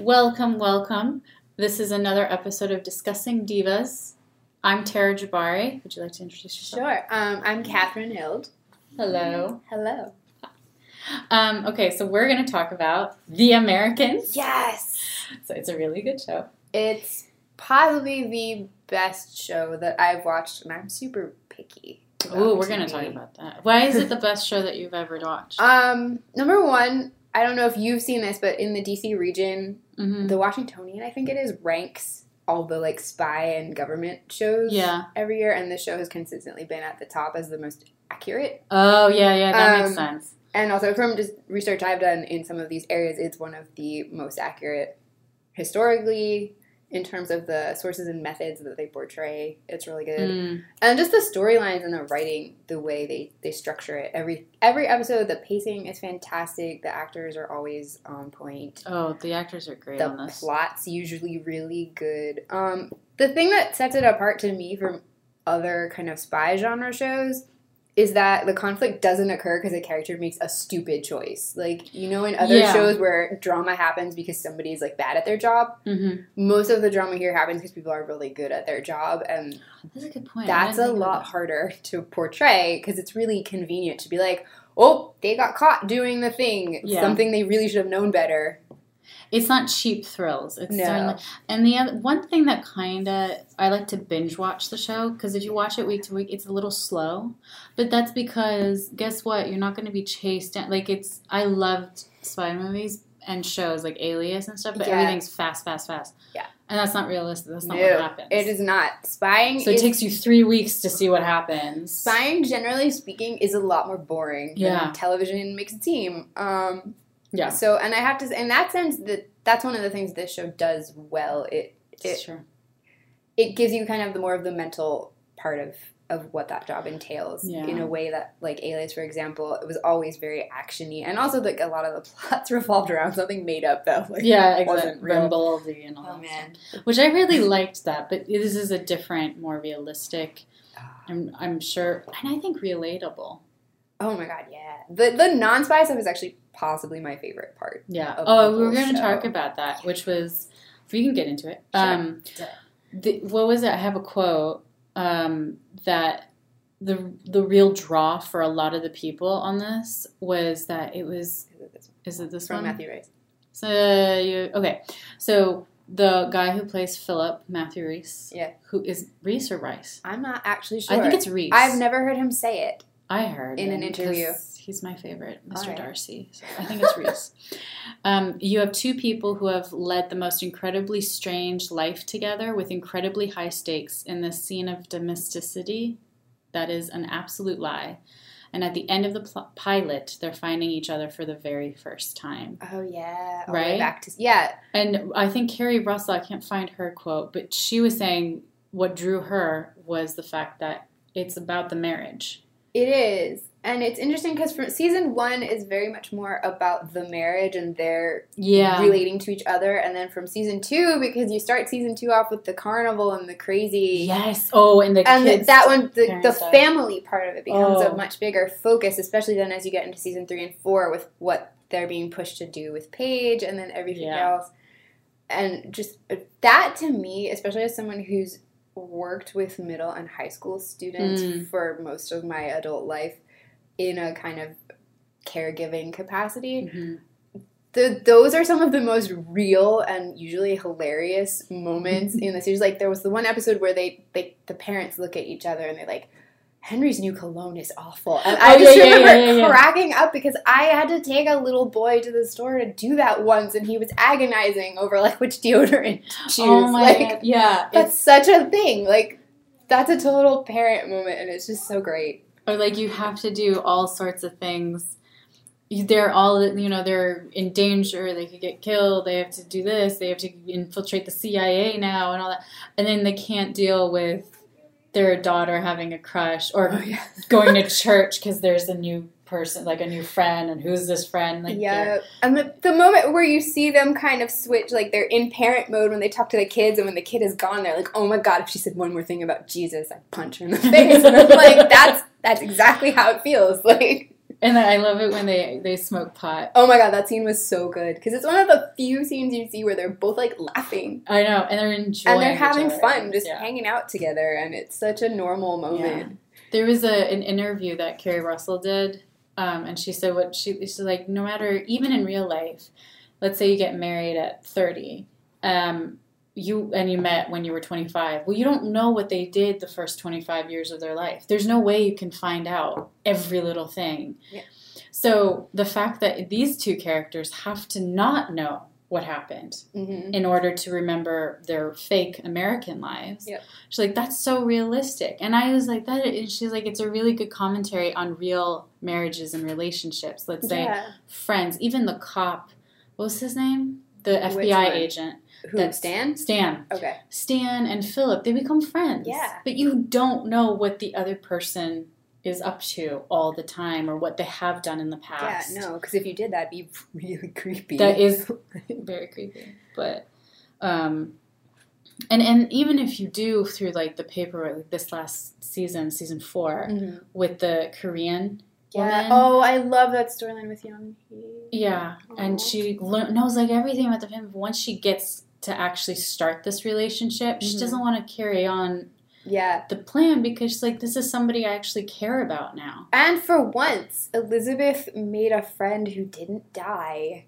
Welcome, welcome. This is another episode of Discussing Divas. I'm Tara Jabari. Would you like to introduce yourself? Sure. Um, I'm Catherine Hild. Hello. Hello. Um, okay, so we're going to talk about The Americans. Yes. So it's a really good show. It's possibly the best show that I've watched, and I'm super picky. Ooh, we're going to talk about that. Why is it the best show that you've ever watched? Um, number one, I don't know if you've seen this, but in the DC region, Mhm. the Washingtonian, I think it is, ranks all the like spy and government shows Yeah. every year, and this show has consistently been at the top as the most accurate. Oh, yeah, yeah, that makes Um, sense. And also from just research I've done in some of these areas, it's one of the most accurate historically in terms of the sources and methods that they portray. It's really good. Mm. And just the storylines and the writing, the way they, they structure it. Every every episode, the pacing is fantastic. The actors are always on point. Oh, the actors are great The on this. plot's usually really good. Um, the thing that sets it apart to me from other kind of spy genre shows is that the conflict doesn't occur because a character makes a stupid choice. Like, you know, in other Yeah. shows where drama happens because somebody's like bad at their job, hmm most of the drama here happens because people are really good at their job. And That's a good point. That's a lot that. harder to portray because it's really convenient to be like, oh, they got caught doing the thing. Yeah. Something they really should have known better. It's not cheap thrills. It's No. certainly and the other one thing that kind of I like to binge watch the show because if you watch it week to week, it's a little slow. But that's because guess what? You're not going to be chased down. Like it's I loved spy movies and shows like Alias and stuff, but Yeah. everything's fast, fast, fast. Yeah. and that's not realistic. That's not No, what happens. It is not. Spying So it is takes you three weeks to see what happens. Spying, generally speaking, is a lot more boring Yeah. than television makes it seem. Um, Yeah, So, and I have to say, in that sense, that that's one of the things this show does well. It it true. it gives you kind of the more of the mental part of of what that job entails Yeah. in a way that, like Alias, for example, it was always very actiony, and also like a lot of the plots revolved around something made up that like Yeah, wasn't exactly. real. Rambaldi and all Oh that man, stuff. Which I really liked that, but this is a different, more realistic. Ah. I'm, I'm sure, and I think relatable. oh my god, yeah. The the non spy stuff is actually possibly my favorite part. Yeah. Oh, we were going to talk about that, which was, if we can get into it. Sure. Um, the, what was it? I have a quote um, that the the real draw for a lot of the people on this was that it was. Is it this one? Is it this From one? Matthew Rice. So you okay? So the guy who plays Philip Matthew Rhys, Yeah. who is Reese or Rice? I'm not actually sure. I think it's Reese. I've never heard him say it. I heard in an interview. He's my favorite, Mr. Alright. Darcy. So I think it's Reese. um, you have two people who have led the most incredibly strange life together with incredibly high stakes in this scene of domesticity that is an absolute lie. And at the end of the pl- pilot, they're finding each other for the very first time. Oh yeah, all Right? back to yeah. And I think Keri Russell, I can't find her quote, but she was saying what drew her was the fact that it's about the marriage. It is, and it's interesting because from season one is very much more about the marriage and their Yeah. relating to each other, and then from season two because you start season two off with the carnival and the crazy. Yes. Oh, and the And that one, the, the family part of it becomes Oh. a much bigger focus, especially then as you get into season three and four with what they're being pushed to do with Paige and then everything Yeah. else. And just uh, that to me, especially as someone who's worked with middle and high school students Mm. for most of my adult life in a kind of caregiving capacity, Mhm. the, those are some of the most real and usually hilarious moments in the series. Like there was the one episode where they, they the parents look at each other and they're like, Henry's new cologne is awful. And oh, I Oh, just yeah, remember yeah, cracking up because I had to take a little boy to the store to do that once and he was agonizing over like which deodorant to oh choose. Oh my like god. Yeah. that's It's, such a thing. Like that's a total parent moment and it's just so great. or like you have to do all sorts of things. They're all, you know, they're in danger. They could get killed. They have to do this. They have to infiltrate the CIA now and all that. And then they can't deal with their daughter having a crush or Oh, yeah. going to church because there's a new person, like a new friend, and who's this friend? Like yeah, and the, the moment where you see them kind of switch, like they're in parent mode when they talk to the kids, and when the kid is gone, they're like, "Oh my god, if she said one more thing about Jesus, I'd punch her in the face." and I'm like, "That's that's exactly how it feels." Like, And I love it when they they smoke pot. Oh my god, that scene was so good because it's one of the few scenes you see where they're both like laughing I know, and they're enjoying and they're having other. fun, just Yeah. hanging out together, and it's such a normal moment. There was a an interview that Keri Russell did, um, and she said what she she's like. No matter even in real life, let's say you get married at thirty, um, you and you met when you were twenty five. Well, you don't know what they did the first twenty five years of their life. There's no way you can find out every little thing. Yeah. So the fact that these two characters have to not know what happened hmm in order to remember their fake American lives. Yep. She's like, that's so realistic. And I was like, that. And she's like, it's a really good commentary on real marriages and relationships. Let's say Yeah. friends, even the cop. What was his name? The FBI agent. Who That's- Stan? Stan. Okay. Stan and Philip, they become friends. Yeah. But you don't know what the other person is up to all the time or what they have done in the past. Yeah, no, because if you did, that'd be really creepy. That is very creepy. But um and and even if you do through like the paper like this last season, season 4 Mhm. with the Korean Yeah. woman. Oh, I love that storyline with Young Hee. Yeah, and she knows like everything about the family. But once she gets to actually start this relationship, she Mhm. doesn't want to carry on Yeah. the plan because she's like, this is somebody I actually care about now. And for once, Elizabeth made a friend who didn't die.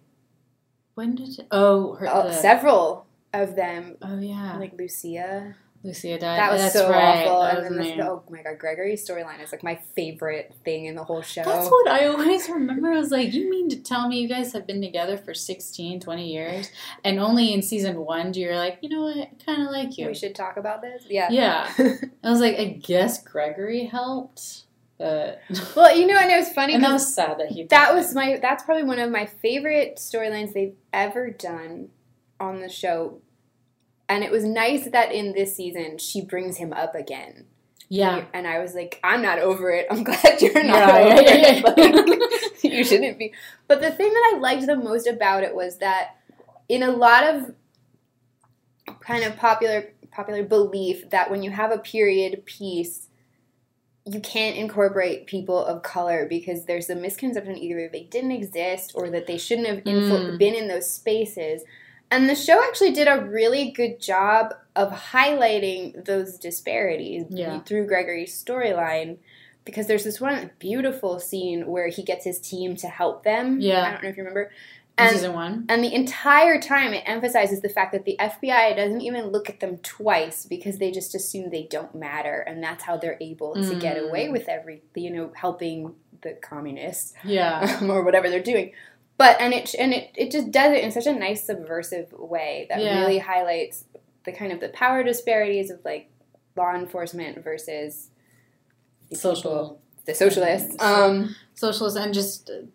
When did it, oh her Oh, the, several of them, oh yeah like Lucia. Lucia died. That oh, was That's so right. awful. That And then this, oh my god, Gregory's storyline is like my favorite thing in the whole show. That's what I always remember. I was like, you mean to tell me you guys have been together for 16, 20 years? And only in season one do you're like, you know what? I kind of like you. we should talk about this. Yeah. Yeah. I was like, I guess Gregory helped. But. well, you know, and it was funny and that was sad that he that was my that's probably one of my favorite storylines they've ever done on the show. And it was nice that in this season she brings him up again. Yeah. And I was like, I'm not over it. I'm glad you're not Yeah, over yeah, yeah, it. Like, you shouldn't be. But the thing that I liked the most about it was that in a lot of kind of popular popular belief that when you have a period piece you can't incorporate people of color because there's a misconception either they didn't exist or that they shouldn't have influ- Mm. been in those spaces. And the show actually did a really good job of highlighting those disparities Yeah. through Gregory's storyline because there's this one beautiful scene where he gets his team to help them. Yeah. I don't know if you remember. And season one. and the entire time it emphasizes the fact that the FBI doesn't even look at them twice because they just assume they don't matter and that's how they're able to get Mm. away with every you know helping the communists Yeah. or whatever they're doing. But and it and it, it just does it in such a nice subversive way that Yeah. really highlights the kind of the power disparities of like law enforcement versus the people- Social. the socialists. Um, Socialists and just, uh,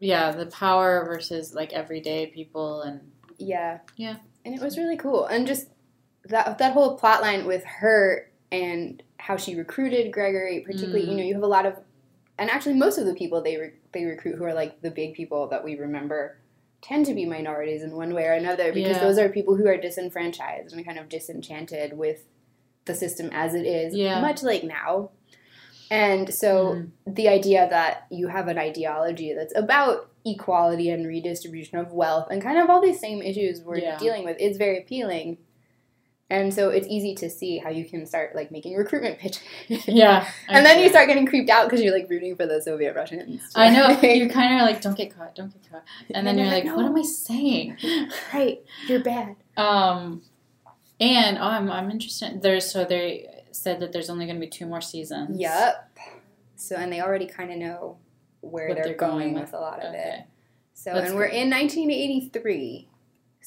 yeah, the power versus like everyday people and. Yeah. Yeah. And it was really cool. And just that that whole plot line with her and how she recruited Gregory, particularly, Mm. you know, you have a lot of and actually most of the people they re- they recruit who are like the big people that we remember tend to be minorities in one way or another because Yeah. those are people who are disenfranchised and kind of disenchanted with the system as it is, Yeah. much like now. And so Mm. the idea that you have an ideology that's about equality and redistribution of wealth and kind of all these same issues we're Yeah. dealing with is very appealing. And so it's easy to see how you can start like making recruitment pitches. Yeah. and then you start getting creeped out because you're like rooting for the Soviet Russians. I know you're kind of like don't get caught, don't get caught, and then And you're like, like, what am I saying? right, you're bad. Um, and oh, I'm I'm interested. There's so they said that there's only going to be two more seasons. Yep. So and they already kind of know where they're, they're going, going with a lot of it. So That's and we're good. in 1983.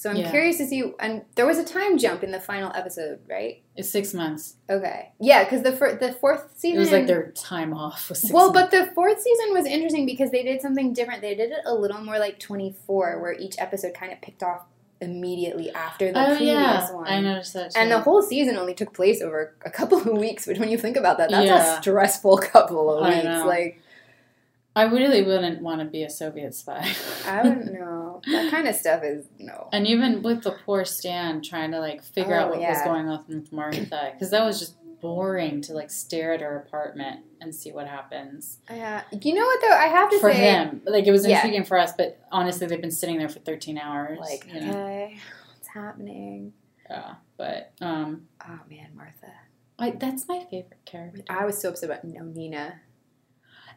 So I'm Yeah. curious to see. And there was a time jump in the final episode, right? It's six months. Okay. Yeah, because the fir- the fourth season. It was like their time off was six well, months. but the fourth season was interesting because they did something different. They did it a little more like 24, where each episode kind of picked off immediately after the oh previous yeah, one. I noticed that. Too. And the whole season only took place over a couple of weeks, which when you think about that, that's Yeah. a stressful couple of weeks. Like, I really wouldn't want to be a Soviet spy. I don't know. that kind of stuff is no. And even with the poor Stan trying to like figure Oh, out what was going on with Martha, because that was just boring to like stare at her apartment and see what happens. Yeah. You know what though? I have to For say, for him, like it was Yeah. intriguing for us, but honestly, they've been sitting there for 13 hours. like, you know, okay, what's happening? yeah. But um, Oh man, Martha. I, that's my favorite character. I was so upset about no Nina.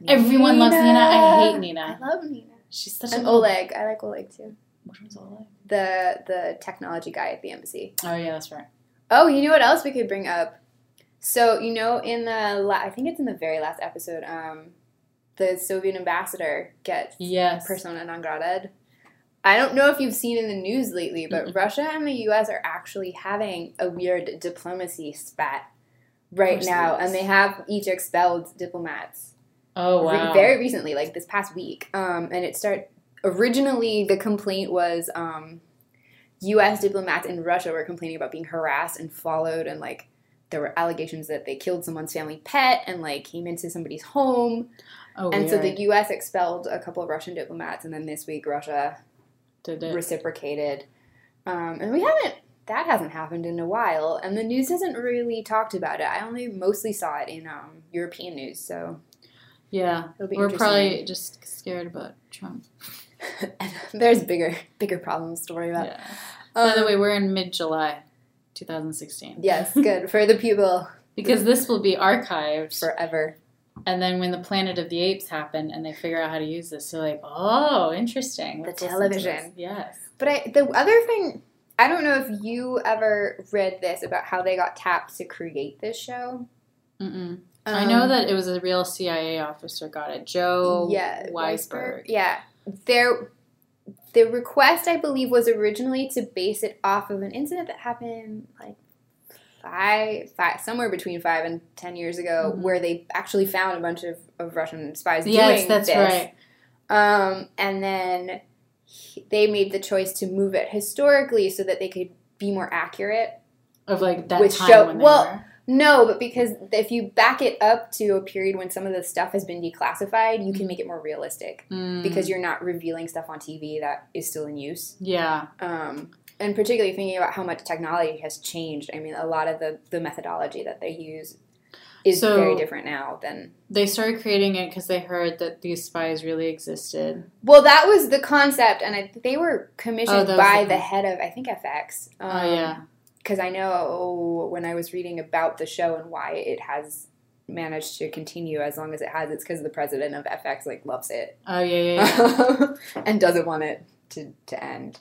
Everyone loves Nina. I hate Nina. I love Nina. She's such And a Oleg. I like Oleg too. Which one's Oleg? The the technology guy at the embassy. Oh yeah, that's right. Oh, you know what else we could bring up? So you know, in the la- I think it's in the very last episode, um, the Soviet ambassador gets Yes. persona non grata. I don't know if you've seen in the news lately, but Mm-mm. Russia and the U.S. are actually having a weird diplomacy spat right now, and they have each expelled diplomats Oh wow. very recently, like this past week. Um, and it start originally the complaint was um, U.S. diplomats in Russia were complaining about being harassed and followed, and like there were allegations that they killed someone's family pet and like came into somebody's home. oh, and so the U.S. expelled a couple of Russian diplomats, and then this week Russia reciprocated. Um, and we haven't. That hasn't happened in a while, and the news hasn't really talked about it. I only mostly saw it in um, European news, so Yeah, we're probably just scared about Trump. There's bigger bigger problems to worry about. Yeah. By the Um, way, we're in mid July, 2016. yes, good for the people Because this will be archived, forever. and then when the Planet of the Apes happen and they figure out how to use this, they're like, "Oh, interesting." The Let's this." television. Yes. But I, the other thing, I don't know if you ever read this about how they got tapped to create this show. Mm-mm. I know Um, that it was a real CIA officer got it, Joe yeah, Weisberg. Yeah, there. The request, I believe, was originally to base it off of an incident that happened like five, five somewhere between five and ten years ago, Mhm. where they actually found a bunch of, of Russian spies Yes, doing that's this. right. Um, and then he- they made the choice to move it historically so that they could be more accurate. Of like that time show- when they well, were. No, but because if you back it up to a period when some of the stuff has been declassified, you can make it more realistic Mm, because you're not revealing stuff on TV that is still in use. yeah, Um, and particularly thinking about how much technology has changed. I mean, a lot of the, the methodology that they use is So- very different now than. they started creating it because they heard that these spies really existed. Well, that was the concept, and I, they were Oh, commissioned was by the- the head of, I think, FX. Um, oh yeah, because I know when I was reading about the show and why it has managed to continue as long as it has, it's because the president of FX like loves it oh yeah, yeah. yeah. and doesn't want it to, to end.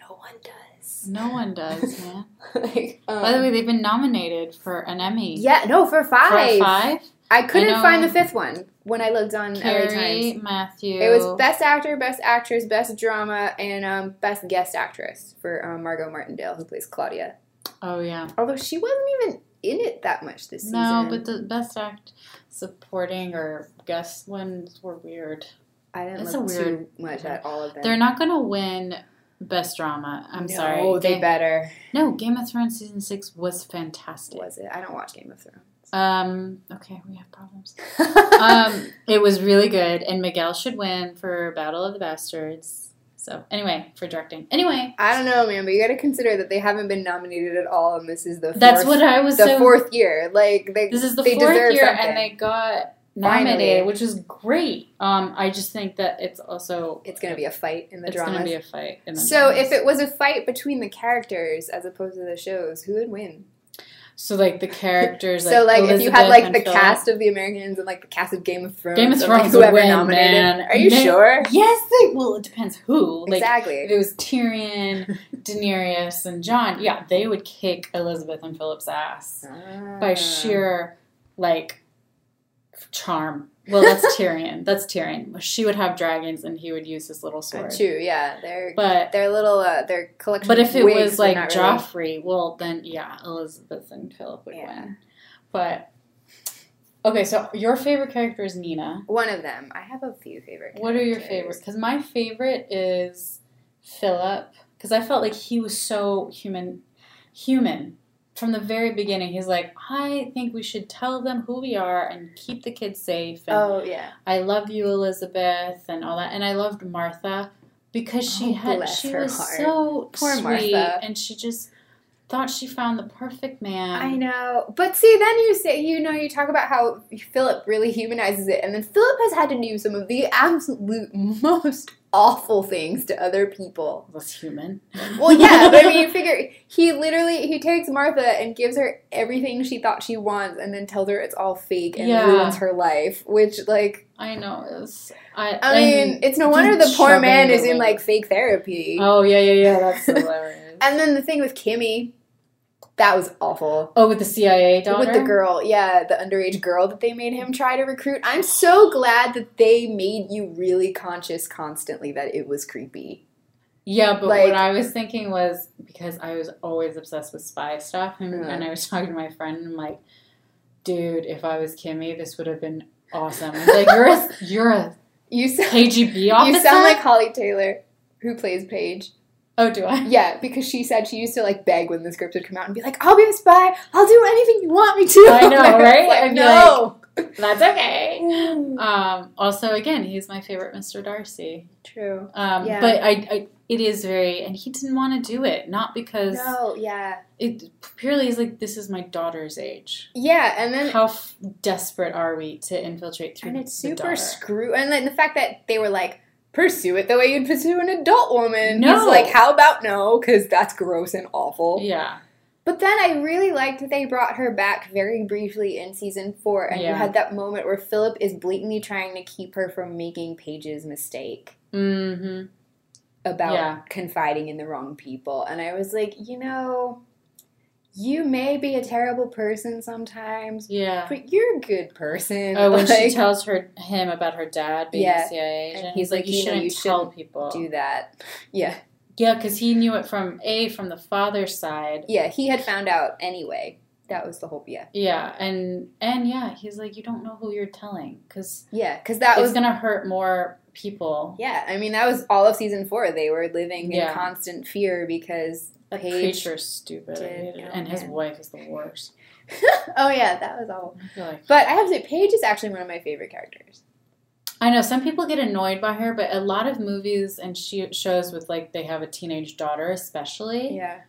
No one does. no one does, man. like, um, By the way, they've been nominated for an Emmy. yeah, no, for For five. a five. I couldn't know- find the fifth one when I looked on LA Keri, Times. Matthew. It was best actor, best actress, best drama, and um, best guest actress for um, Margot Martindale, who plays Claudia. Oh yeah. Although she wasn't even in it that much this season. No, but the best act supporting or guest ones were weird. I didn't It's look a weird- too much at all of them. They're not gonna win best drama. I'm no, sorry. they Game- better. No, Game of Thrones season six was fantastic. Was it? I don't watch Game of Thrones. Um. Okay, we have problems. um. It was really good, and Miguel should win for Battle of the Bastards. So anyway, for directing. Anyway, I don't know, man, but you got to consider that they haven't been nominated at all, and this is the fourth, that's what I was. the so, fourth year. Like they, This is the they fourth deserve year, something. and they got Finally. nominated, which is great. Um. I just think that it's also it's gonna be a fight in the it's gonna be a fight. In the so dramas. if it was a fight between the characters as opposed to the shows, who would win? So like the characters, so like if you had like the Philip- cast of the Americans and like the cast of Game of Thrones, Game of and, like, Thrones whoever win, nominated. man. Are you sure? Yes, they. Well, it depends who. Like exactly. if it was Tyrion, Daenerys, and Jon, yeah, they would kick Elizabeth and Philip's ass by Ah. sheer like charm. Well, that's Tyrion. That's Tyrion. She would have dragons, and he would use his little Uh, sword. True, yeah. They're But their little uh, their collection. but if it was like not really- Joffrey, well, then yeah, Elizabeth and Philip would Yeah. win. But okay, so your favorite character is Nina. one of them. I have a few favorite. What are your characters. favorites? Because my favorite is Philip. Because I felt like he was so human, human from the very beginning. He's like, I think we should tell them who we are and keep the kids safe. And Oh yeah, I love you, Elizabeth, and all that. And I loved Martha because she Oh, had she was heart. so Poor sweet, Martha. and she just thought she found the perfect man. I know. But see, then you say, you know, you talk about how Philip really humanizes it, and then Philip has had to do some of the absolute most awful things to other people. Was human. Well, yeah, but I mean, you figure he literally he takes Martha and gives her everything she thought she wants, and then tells her it's all fake and Yeah. ruins her life. Which, like, I know. is. I, I mean, it's no wonder the poor man is in like fake therapy. Oh yeah, yeah, yeah. That's hilarious. And then the thing with Kimmy, that was awful. oh, with the CIA daughter. With the girl, yeah, the underage girl that they made him try to recruit. I'm so glad that they made you really conscious constantly that it was creepy. Yeah, but Like- what I was thinking was because I was always obsessed with spy stuff, and, Yeah. and I was talking to my friend, and I'm like, dude, if I was Kimmy, this would have been awesome. Like, you're a, you're a You sound, KGB officer. you sound like Holly Taylor, who plays Paige. Oh, do I? Yeah, because she said she used to like beg when the script would come out and be like, "I'll be a spy. I'll do anything you want me to." I know, And right? Like, no. That's okay. Um, also, again, he's my favorite Mr. Darcy. True. Um, Yeah. But I, I, it is very, and he didn't want to do it, not because No. Yeah. it purely is like this is my daughter's age. Yeah, and then How f- desperate are we to infiltrate through and it's super screw. And then the fact that they were like. Pursue it the way you'd pursue an adult woman. No. He's like, how about no? Because that's gross and awful. Yeah. But then I really liked that they brought her back very briefly in season four, and you had that moment where Philip is blatantly trying to keep her from making Paige's mistake Mm-hmm. about Yeah. confiding in the wrong people. And I was like, you know, you may be a terrible person sometimes, Yeah. but you're a good person. Oh, when she tells her him about her dad being Yeah. a CIA agent, And he's like, like, you, you shouldn't you tell shouldn't people. do that. Yeah, Yeah, because he knew it from a from the father's side. yeah. He had found out anyway. That was the whole yeah, Yeah, and and yeah, he's like, you don't know who you're telling because yeah. Because that it's was gonna hurt more people. Yeah, I mean that was all of season four. They were living in constant fear because That Paige. preacher's stupid, did and his man. wife is the worst. oh yeah, that was all. I like But I have to say, Paige is actually one of my favorite characters. I know some people get annoyed by her, but a lot of movies and she shows with like they have a teenage daughter, especially. Yeah.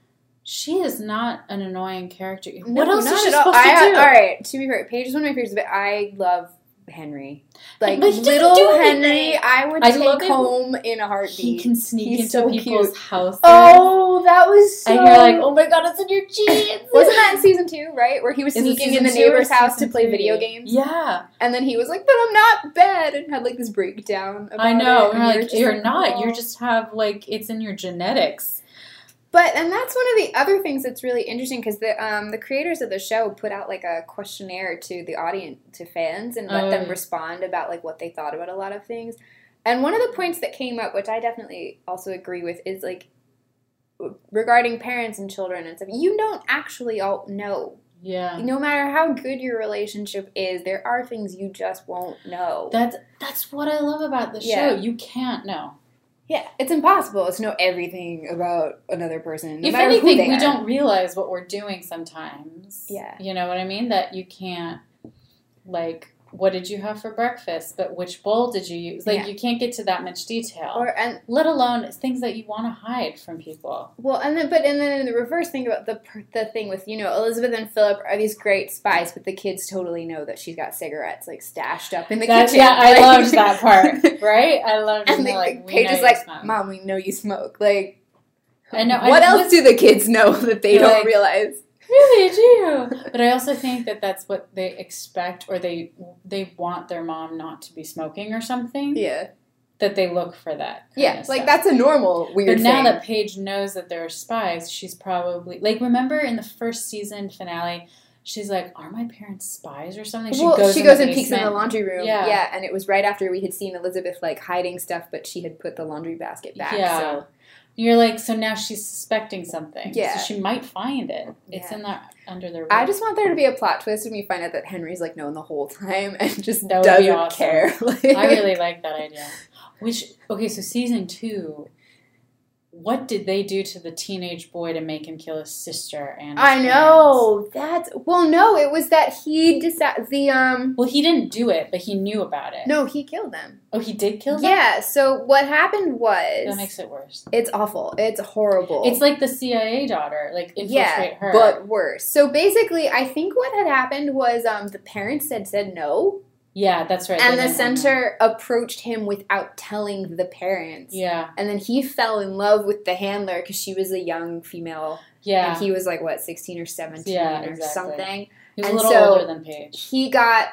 She is not an annoying character. No, what else is she supposed I, to do? All right, to be fair, Paige is one of my favorites, but I love Henry. Like But he little Henry. I would I take it. home in a heartbeat. He can sneak He's into so people's cute. houses. Oh, that was so. and you're like, oh my god, it's in your jeans. Wasn't that in season two, right? Where he was sneaking in the neighbor's house to play three? video games? Yeah, And then he was like, "But I'm not bad," and had like this breakdown. About I know. It. And And you're like, you're like, not. You just have like it's in your genetics. But and that's one of the other things that's really interesting because the um the creators of the show put out like a questionnaire to the audience to fans and let Oh, them respond about like what they thought about a lot of things. And one of the points that came up, which I definitely also agree with, is like regarding parents and children and stuff. You don't actually all know. Yeah. No matter how good your relationship is, there are things you just won't know. That's that's what I love about the Yeah. show. You can't know. Yeah, it's impossible to know everything about another person. No if matter who anything, we are. don't realize what we're doing sometimes. Yeah. You know what I mean? That you can't like what did you have for breakfast, but which bowl did you use? Like Yeah. you can't get to that much detail. Or and let alone things that you want to hide from people. well, and then but and then the reverse thing about the the thing with you know Elizabeth and Philip are these great spies, but the kids totally know that she's got cigarettes like stashed up in the That's, kitchen. yeah, I Like- loved that part. Right? I loved and they're like, we Paige is like, smoke. "Mom, we know you smoke." Like, I know. what I, else do the kids know that they don't like- realize? Really do. But I also think that that's what they expect, or they they want their mom not to be smoking or something. Yeah, That they look for that. yeah, like that's a normal weird But now thing. that Paige knows that there are spies, she's probably like. Remember in the first season finale, she's like, "Are my parents spies or something?" well, she in goes and peeks in the laundry room. Yeah. Yeah. and it was right after we had seen Elizabeth like hiding stuff, but she had put the laundry basket back. Yeah. So You're like, so now she's suspecting something. Yeah. So she might find it. It's Yeah. in there under their. I just want there to be a plot twist and we find out that Henry's like known the whole time and just That doesn't awesome. care. Like, I really like that idea. Which okay, so season two what did they do to the teenage boy to make him kill his sister and his I parents? know that's well. No, it was that he decided the um. Well, he didn't do it, but he knew about it. No, he killed them. Oh, he did kill them? Yeah. So what happened was That makes it worse. it's awful. It's horrible. It's like the CIA daughter, like infiltrate yeah, her. but worse. So basically, I think what had happened was um the parents had said no, yeah, that's right. and they the center approached him without telling the parents. Yeah, And then he fell in love with the handler because she was a young female, yeah. and he was like what sixteen or seventeen Yeah, or exactly. something. He was a little so- older than Paige. He got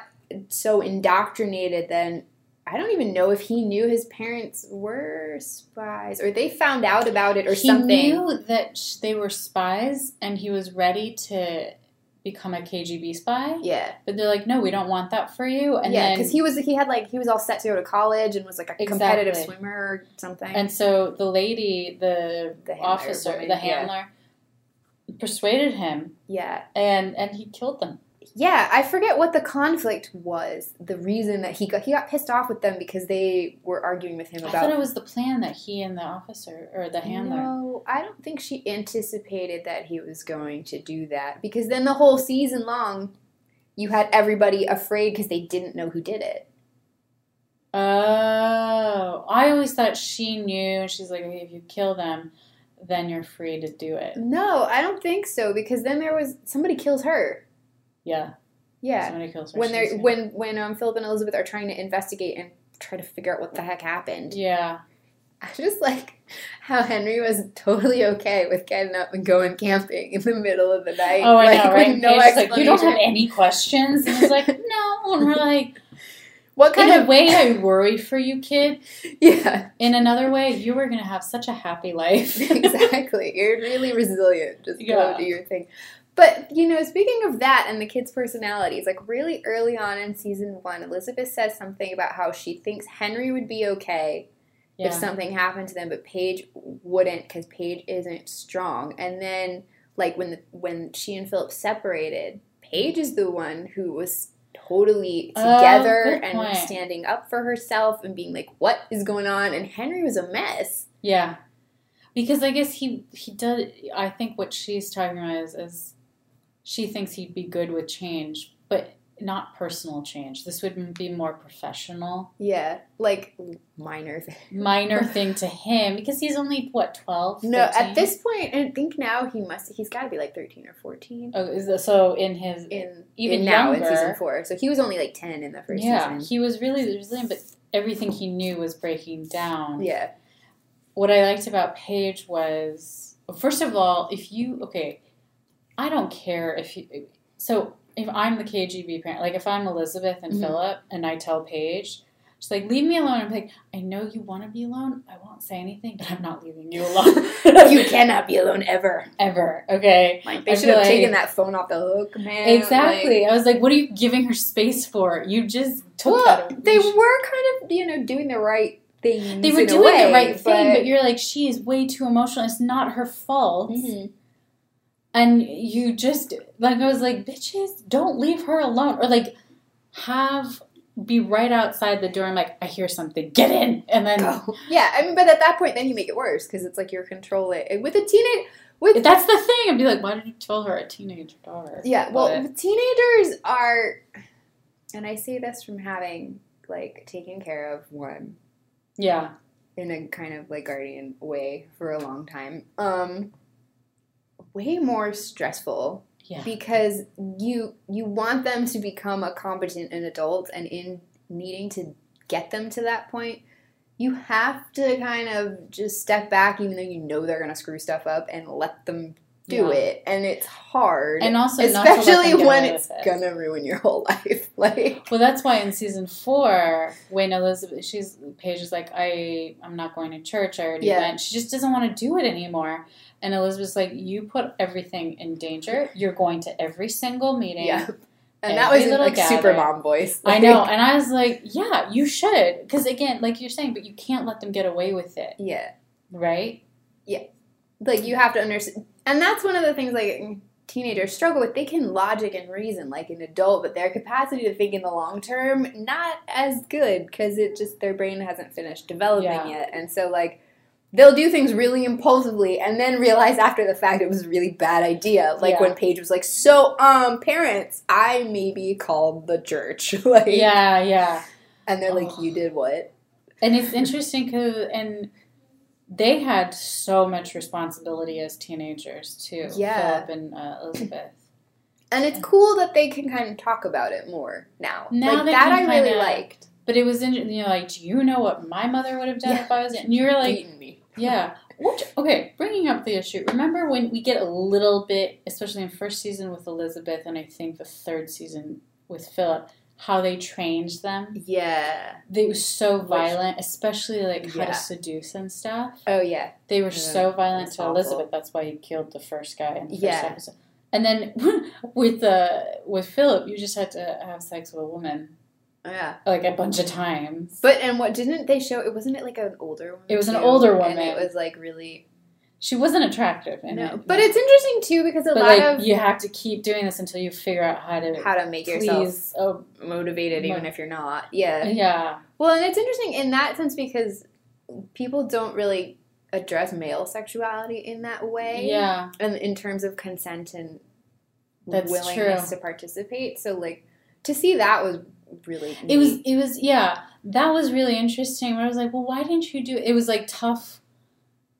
so indoctrinated then. I don't even know if he knew his parents were spies or they found out about it or he something. He knew that they were spies, and he was ready to become a KGB spy. Yeah, But they're like, no, we don't want that for you. And yeah, because he was he had like he was all set to go to college and was like a competitive swimmer or something. and so the lady, the, The officer, woman, the yeah. handler, persuaded him, yeah, and and he killed them. Yeah, I forget what the conflict was. The reason that he got he got pissed off with them because they were arguing with him I about. thought it was the plan that he and the officer or the handler. No, I don't think she anticipated that he was going to do that because then the whole season long, you had everybody afraid because they didn't know who did it. Oh, I always thought she knew, she's like, okay, if you kill them, then you're free to do it. No, I don't think so because then there was somebody kills her. Yeah, Yeah, kills when they're when when um Philip and Elizabeth are trying to investigate and try to figure out what the heck happened. yeah, I just like how Henry was totally okay with getting up and going camping in the middle of the night. oh, I like, know, right? No like, you don't have any questions, and he's like, no, and we're like, What kind in a of way, I worry for you, kid. Yeah, In another way, you were gonna have such a happy life. exactly. You're really resilient. Just Yeah. go do your thing. But you know, speaking of that and the kids' personalities, like really early on in season one, Elizabeth says something about how she thinks Henry would be okay yeah. if something happened to them, but Paige wouldn't because Paige isn't strong. And then, like when the, when she and Philip separated, Paige is the one who was totally Oh, together good and point. standing up for herself and being like, "What is going on?" And Henry was a mess. Yeah, because I guess he he does. I think what she's talking about is, is she thinks he'd be good with change, but not personal change. This would be more professional, Yeah, like minor thing. minor thing to him because he's only what twelve. No, at this point, I think now he must. He's got to be like thirteen or fourteen. Oh, is so in his In even in now in season four, so he was only like ten in the first yeah, season. he was really resilient, but everything he knew was breaking down. Yeah, what I liked about Paige was first of all, if you okay, I don't care if you so if I'm the KGB parent, like if I'm Elizabeth and Mhm. Philip and I tell Paige, she's like, leave me alone. I'm like, I know you want to be alone. I won't say anything, but I'm not leaving you alone. you cannot be alone ever. ever. Okay. Like they should have like- taken that phone off the hook, man. Exactly. I was like, what are you giving her space for? You just Like, took well, that. they were kind of you know doing the right things. they were doing way, the right thing, but but you're like, she is way too emotional. It's not her fault. Mhm. And you just like I was like, bitches, don't leave her alone, or like have be right outside the door. I'm like, I hear something, get in, and then Go. Yeah, I mean, but at that point, then you make it worse because it's like you're controlling with a teenage. With that's the thing. I'd be like, why did you tell her a teenage daughter? Yeah, well, But- teenagers are, and I say this from having like taken care of one yeah, in a kind of like guardian way for a long time. Um, way more stressful yeah, because you you want them to become a competent an adult, and in needing to get them to that point. You have to kind of just step back, even though you know they're gonna screw stuff up, and let them do Yeah. it. And it's hard. and also not to especially when it's it. gonna ruin your whole life like Well, that's why in season four, when Elizabeth, she's Paige is like, I, I'm not going to church. I already Yeah. went. She just doesn't want to do it anymore. And Elizabeth's like, you put everything in danger. You're going to every single meeting. yeah and that was in like super mom voice I know, and I was like, yeah, you should, because again, like you're saying, but you can't let them get away with it, yeah right? Yeah. Like you have to understand and that's one of the things like teenagers struggle with they can logic and reason like an adult but their capacity to think in the long term not as good because it just their brain hasn't finished developing Yeah. yet and so like they'll do things really impulsively and then realize after the fact it was a really bad idea. Like Yeah. when Paige was like, "So, um, parents, I maybe called the church." like, Yeah, yeah. and they're like, Oh. "You did what?" And it's interesting because and they had so much responsibility as teenagers too. Yeah. Philip and uh, Elizabeth. And it's cool that they can kind of talk about it more now. Now like that, I really liked. But it was interesting. You know, like, do you know what my mother would have done Yeah. if I was? And you're like. Yeah. What? Okay, bringing up the issue. Remember when we get a little bit, especially in first season with Elizabeth, and I think the third season with Philip, how they trained them. Yeah. They were so violent, especially like how Yeah. to seduce and stuff. Oh yeah. They were Yeah, so violent that's to awful. Elizabeth. That's why he killed the first guy in the first Yeah. episode. And then with uh, with Philip, you just had to have sex with a woman Oh, yeah. like a bunch of times. But and what didn't they show? It wasn't it like an older woman. It was an too? older and woman. it was like really. she wasn't attractive. In No. it, But it's interesting too because a but lot like of you have to keep doing this until you figure out how to how to make yourself. Oh, motivated even if you're not. Yeah. Uh, yeah, Well, and it's interesting in that sense because people don't really address male sexuality in that way. yeah. And in terms of consent and That's willingness true. to participate. So like to see that was really It was. It was. Yeah, that was really interesting. Where I was like, well, why didn't you do? It was like tough.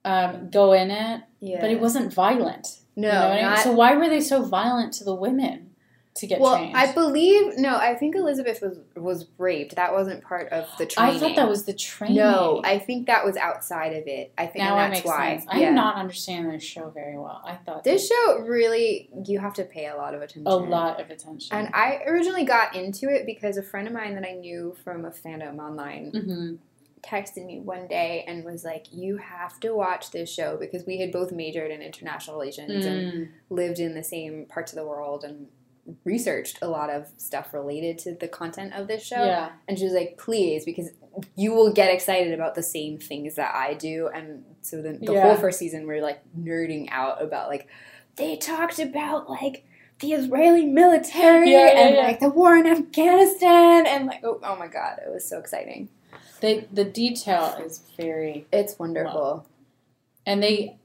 Um, go in it, yeah. but it wasn't violent. no, You know I mean? not So why were they so violent to the women to get well, trained? I believe no. I think Elizabeth was was raped. That wasn't part of the training. I thought that was the training. no. I think that was outside of it. I think now and that's why. sense. I yeah. am not understanding this show very well. I thought This show really you have to pay a lot of attention. a lot of attention. And I originally got into it because a friend of mine that I knew from a fandom online hmm texted me one day and was like, "You have to watch this show because we had both majored in international relations and Mm. lived in the same parts of the world and researched a lot of stuff related to the content of this show." Yeah. And she was like, "Please, because you will get excited about the same things that I do." And so the, the Yeah. whole first season, we're like nerding out about like they talked about like the Israeli military Yeah, yeah, and like the war in Afghanistan and like oh, oh my god, it was so exciting. The the detail is very It's wonderful. and they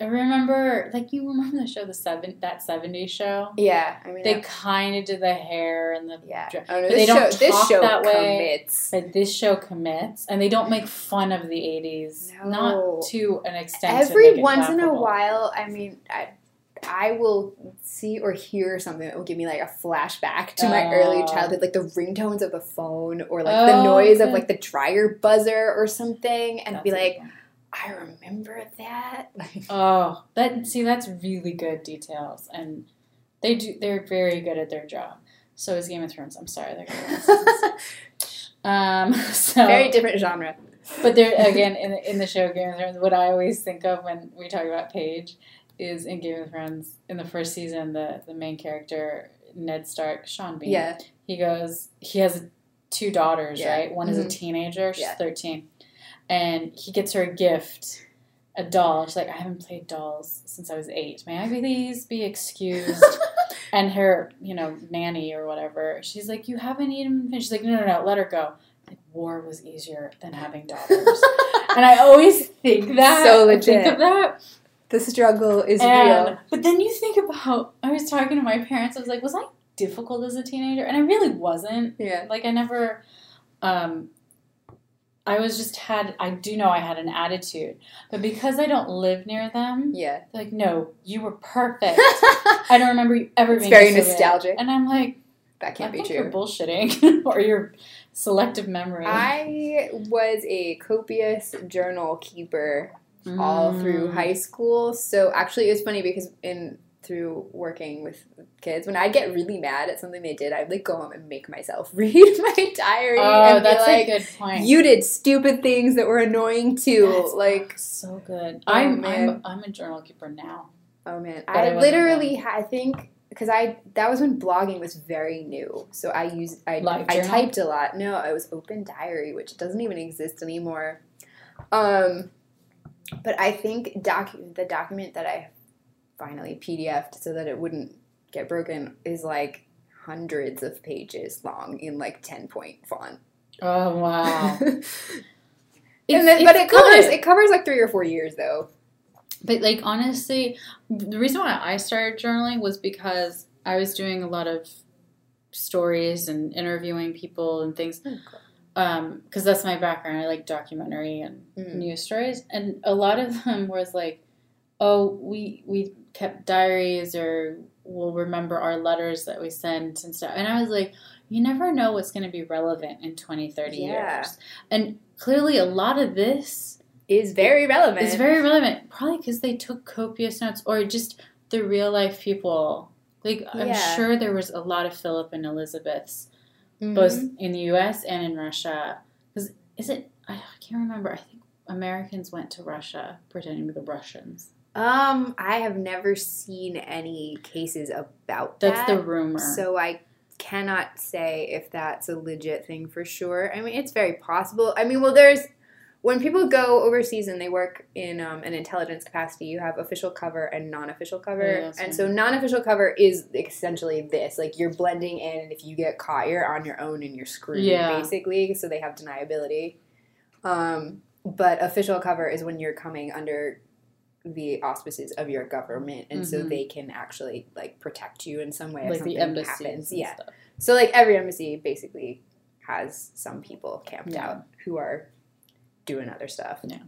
I remember like you remember the show the seven that 70s show? Yeah, I mean, They kind of did the hair and the yeah. Oh, no, they don't show, this talk show that way. commits. But this show commits, and they don't make fun of the '80s, No. not to an extent. Every once in a while, I mean, I, I will see or hear something that will give me like a flashback to my early Oh. childhood, like the ringtones of the phone or like the Oh, noise of like the dryer buzzer or something, and That's be like. I remember that. Oh, that see, that's really good details, and they do. They're very good at their job. So is Game of Thrones. I'm sorry, they're good. um. So Very different genre. But there again in the, in the show Game of Thrones, what I always think of when we talk about Paige is in Game of Thrones in the first season, the the main character Ned Stark, Sean Bean. Yeah. He goes. He has two daughters, Yeah. right? One is a Mhm. teenager. She's Yeah. thirteen, and he gets her a gift. A doll. She's like, I haven't played dolls since I was eight. May I please be excused? and her, you know, nanny or whatever, she's like, You haven't even finished. She's like, No, no, no, let her go. Like, war was easier than having daughters. and I always think that. So I Think legit. of that. the struggle is And, real. but then you think about, I was talking to my parents, I was like, Was I difficult as a teenager? And I really wasn't. Yeah. Like, I never, um, I was just had, I do know I had an attitude. But because I don't live near them, Yeah. they're like, No, you were perfect. I don't remember you ever It's being very nostalgic. And I'm like, that can't I be true. you're bullshitting or your selective memory. I was a copious journal keeper all through Mm. high school. So actually, it was funny because in through working with kids, when I'd get really mad at something they did, I'd like go home and make myself read my diary Oh, and that's like, a good point. "You did stupid things that were annoying too." That's like, so good. Oh, I'm. I'm I'm a journal keeper now. oh man, But I I literally, ha- I think. Because I that was when blogging was very new, so I used I Live I journal? typed a lot. No, it was Open Diary, which doesn't even exist anymore. Um, but I think doc the document that I finally PDF'd so that it wouldn't get broken is like hundreds of pages long in like ten point font. Oh wow. and then, but it's it covers good. it covers like three or four years though. But like honestly, the reason why I started journaling was because I was doing a lot of stories and interviewing people and things. Um, because that's my background. I like documentary and Mm. news stories, and a lot of them was like, "Oh, we we kept diaries, or we'll remember our letters that we sent and stuff." And I was like, "You never know what's going to be relevant in 20, 30 Yeah. years." And clearly, a lot of this Is very relevant. it's very relevant, probably because they took copious notes or just the real life people. Like I'm sure there was a lot of Philip and Elizabeths, Mhm. both in the U.S. and in Russia. Because is it? I can't remember. I think Americans went to Russia pretending to be Russians. Um, I have never seen any cases about That's that. the rumor. So I cannot say if that's a legit thing for sure. I mean, it's very possible. I mean, well, there's when people go overseas and they work in um, an intelligence capacity, you have official cover and non-official cover. Yeah, and right. so non-official cover is essentially this: like you're blending in, and if you get caught, you're on your own and you're screwed, Yeah. basically. So they have deniability. Um, but official cover is when you're coming under the auspices of your government, and so Mhm. they can actually like protect you in some way. if like the something embassies. happens. and Yeah. stuff. So like every embassy basically has some people camped Yeah. out who are doing other stuff. Yeah.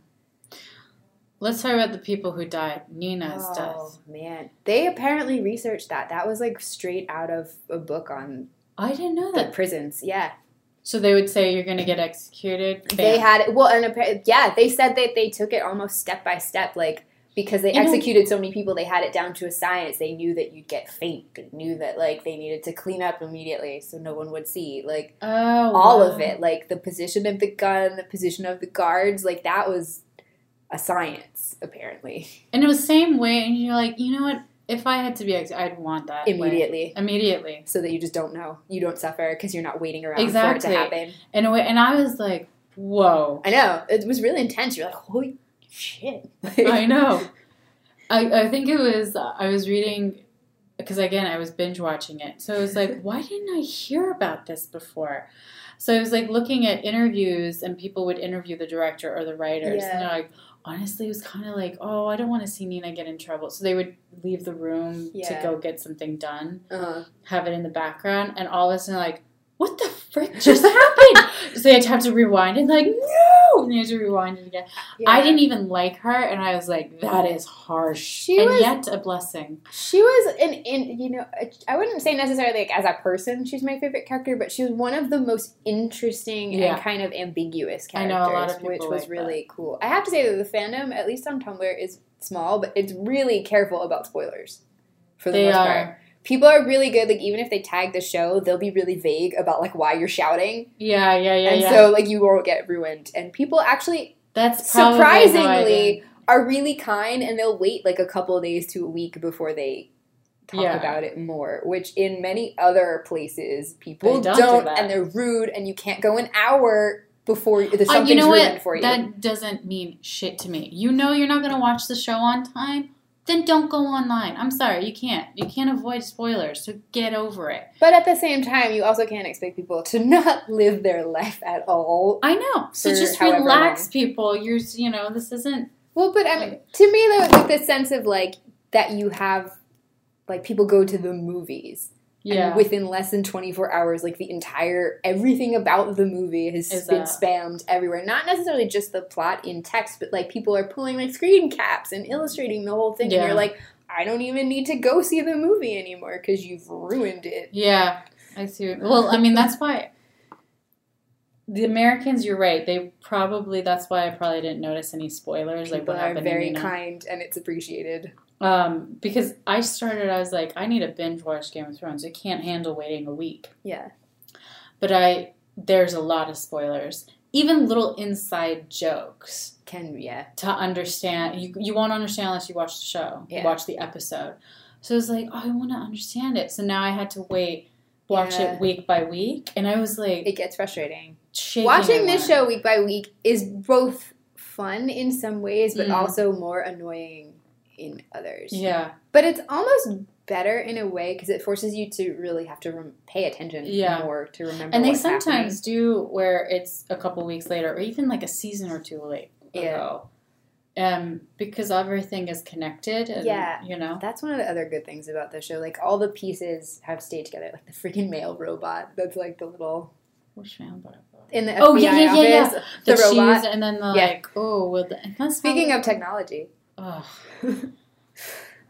Let's talk about the people who died. Nina's Oh death. man, they apparently researched that. That was like straight out of a book on I didn't know the that. prisons. Yeah, So they would say you're going to get executed. they had. Well, and appa- yeah, they said that they took it almost step by step, like. Because they You know- executed so many people, they had it down to a science. They knew that you'd get faint. They knew that like they needed to clean up immediately so no one would see. Like Oh, all wow. of it like the position of the gun the position of the guards like that was a science apparently And it was same way, and you're like, you know what? If I had to be, I'd want that way. immediately Immediately. so that you just don't know you don't suffer because you're not waiting around Exactly. for it to happen In a way, and I was like, whoa. i know it was really intense you're like holy shit I know. I, I think it was, I was reading, because again, I was binge watching it. So I was like, why didn't I hear about this before? So I was like looking at interviews, and people would interview the director or the writers. Yeah. And they're like, honestly, it was kind of like, oh, I don't want to see Nina get in trouble. So they would leave the room Yeah. to go get something done. uh-huh. have it in the background, and all of a sudden, like, what the frick just happened? so they had to have to rewind and like, no, and they had to rewind it again. I didn't even like her, and I was like, that is harsh, She and was- yet a blessing. she was an in you know i wouldn't say necessarily like as a person she's my favorite character but she was one of the most interesting Yeah. and kind of ambiguous characters, I know a lot of which people was like really cool i have to say that the fandom at least on tumblr is small but it's really careful about spoilers for the They most are. part people are really good like even if they tag the show they'll be really vague about like why you're shouting Yeah, yeah, yeah, and yeah. so like you won't get ruined and people actually That's probably how I surprisingly are really kind and they'll wait like a couple of days to a week before they talk Yeah. about it more which in many other places people They don't, don't do and they're rude and you can't go an hour before the Uh, something's you know ruined what? for you That doesn't mean shit to me. You know you're not going to watch the show on time. Then don't go online. I'm sorry, you can't. You can't avoid spoilers. So get over it. but at the same time you also can't expect people to not live their life at all I know. So just relax, long. people. You're, you know, this isn't well but i mean to me though like the sense of like that you have like people go to the movies Yeah. And within less than 24 hours, like the entire everything about the movie has Is been a- spammed everywhere. Not necessarily just the plot in text, but like people are pulling like screen caps and illustrating the whole thing. Yeah. And you're like, I don't even need to go see the movie anymore because you've ruined it. yeah, I see. what- Well, I mean, that's why the Americans. You're right. They probably. That's why I probably didn't notice any spoilers. like what are happened. very kind and it's appreciated. Um, because I started. I was like, I need to binge watch Game of Thrones. I can't handle waiting a week. Yeah. But I there's a lot of spoilers. Even little inside jokes Can, yeah. to understand. You you won't understand unless you watch the show. Yeah. Watch the episode. So I was like, oh, I want to understand it. So now I had to wait, watch Yeah. it week by week, and I was like, It gets frustrating. Watching this show week by week is both fun in some ways, but Mm. also more annoying in others. Yeah, But it's almost better in a way because it forces you to really have to rem- pay attention Yeah. more to remember. and they sometimes do where it's a couple weeks later or even like a season or two late Yeah. um because everything is connected and Yeah. you know That's one of the other good things about the show. Like all the pieces have stayed together. Like the freaking mail robot. That's like the little which man but in the FBI Oh, yeah, yeah, yeah, yeah. the, The, robot. and then the Yeah. like oh well the, Speaking of technology, Ugh.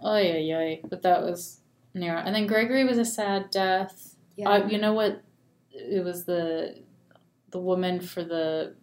oh yeah yeah but that was near and then gregory was a sad death. Yeah, uh, you know what? It was the the woman for the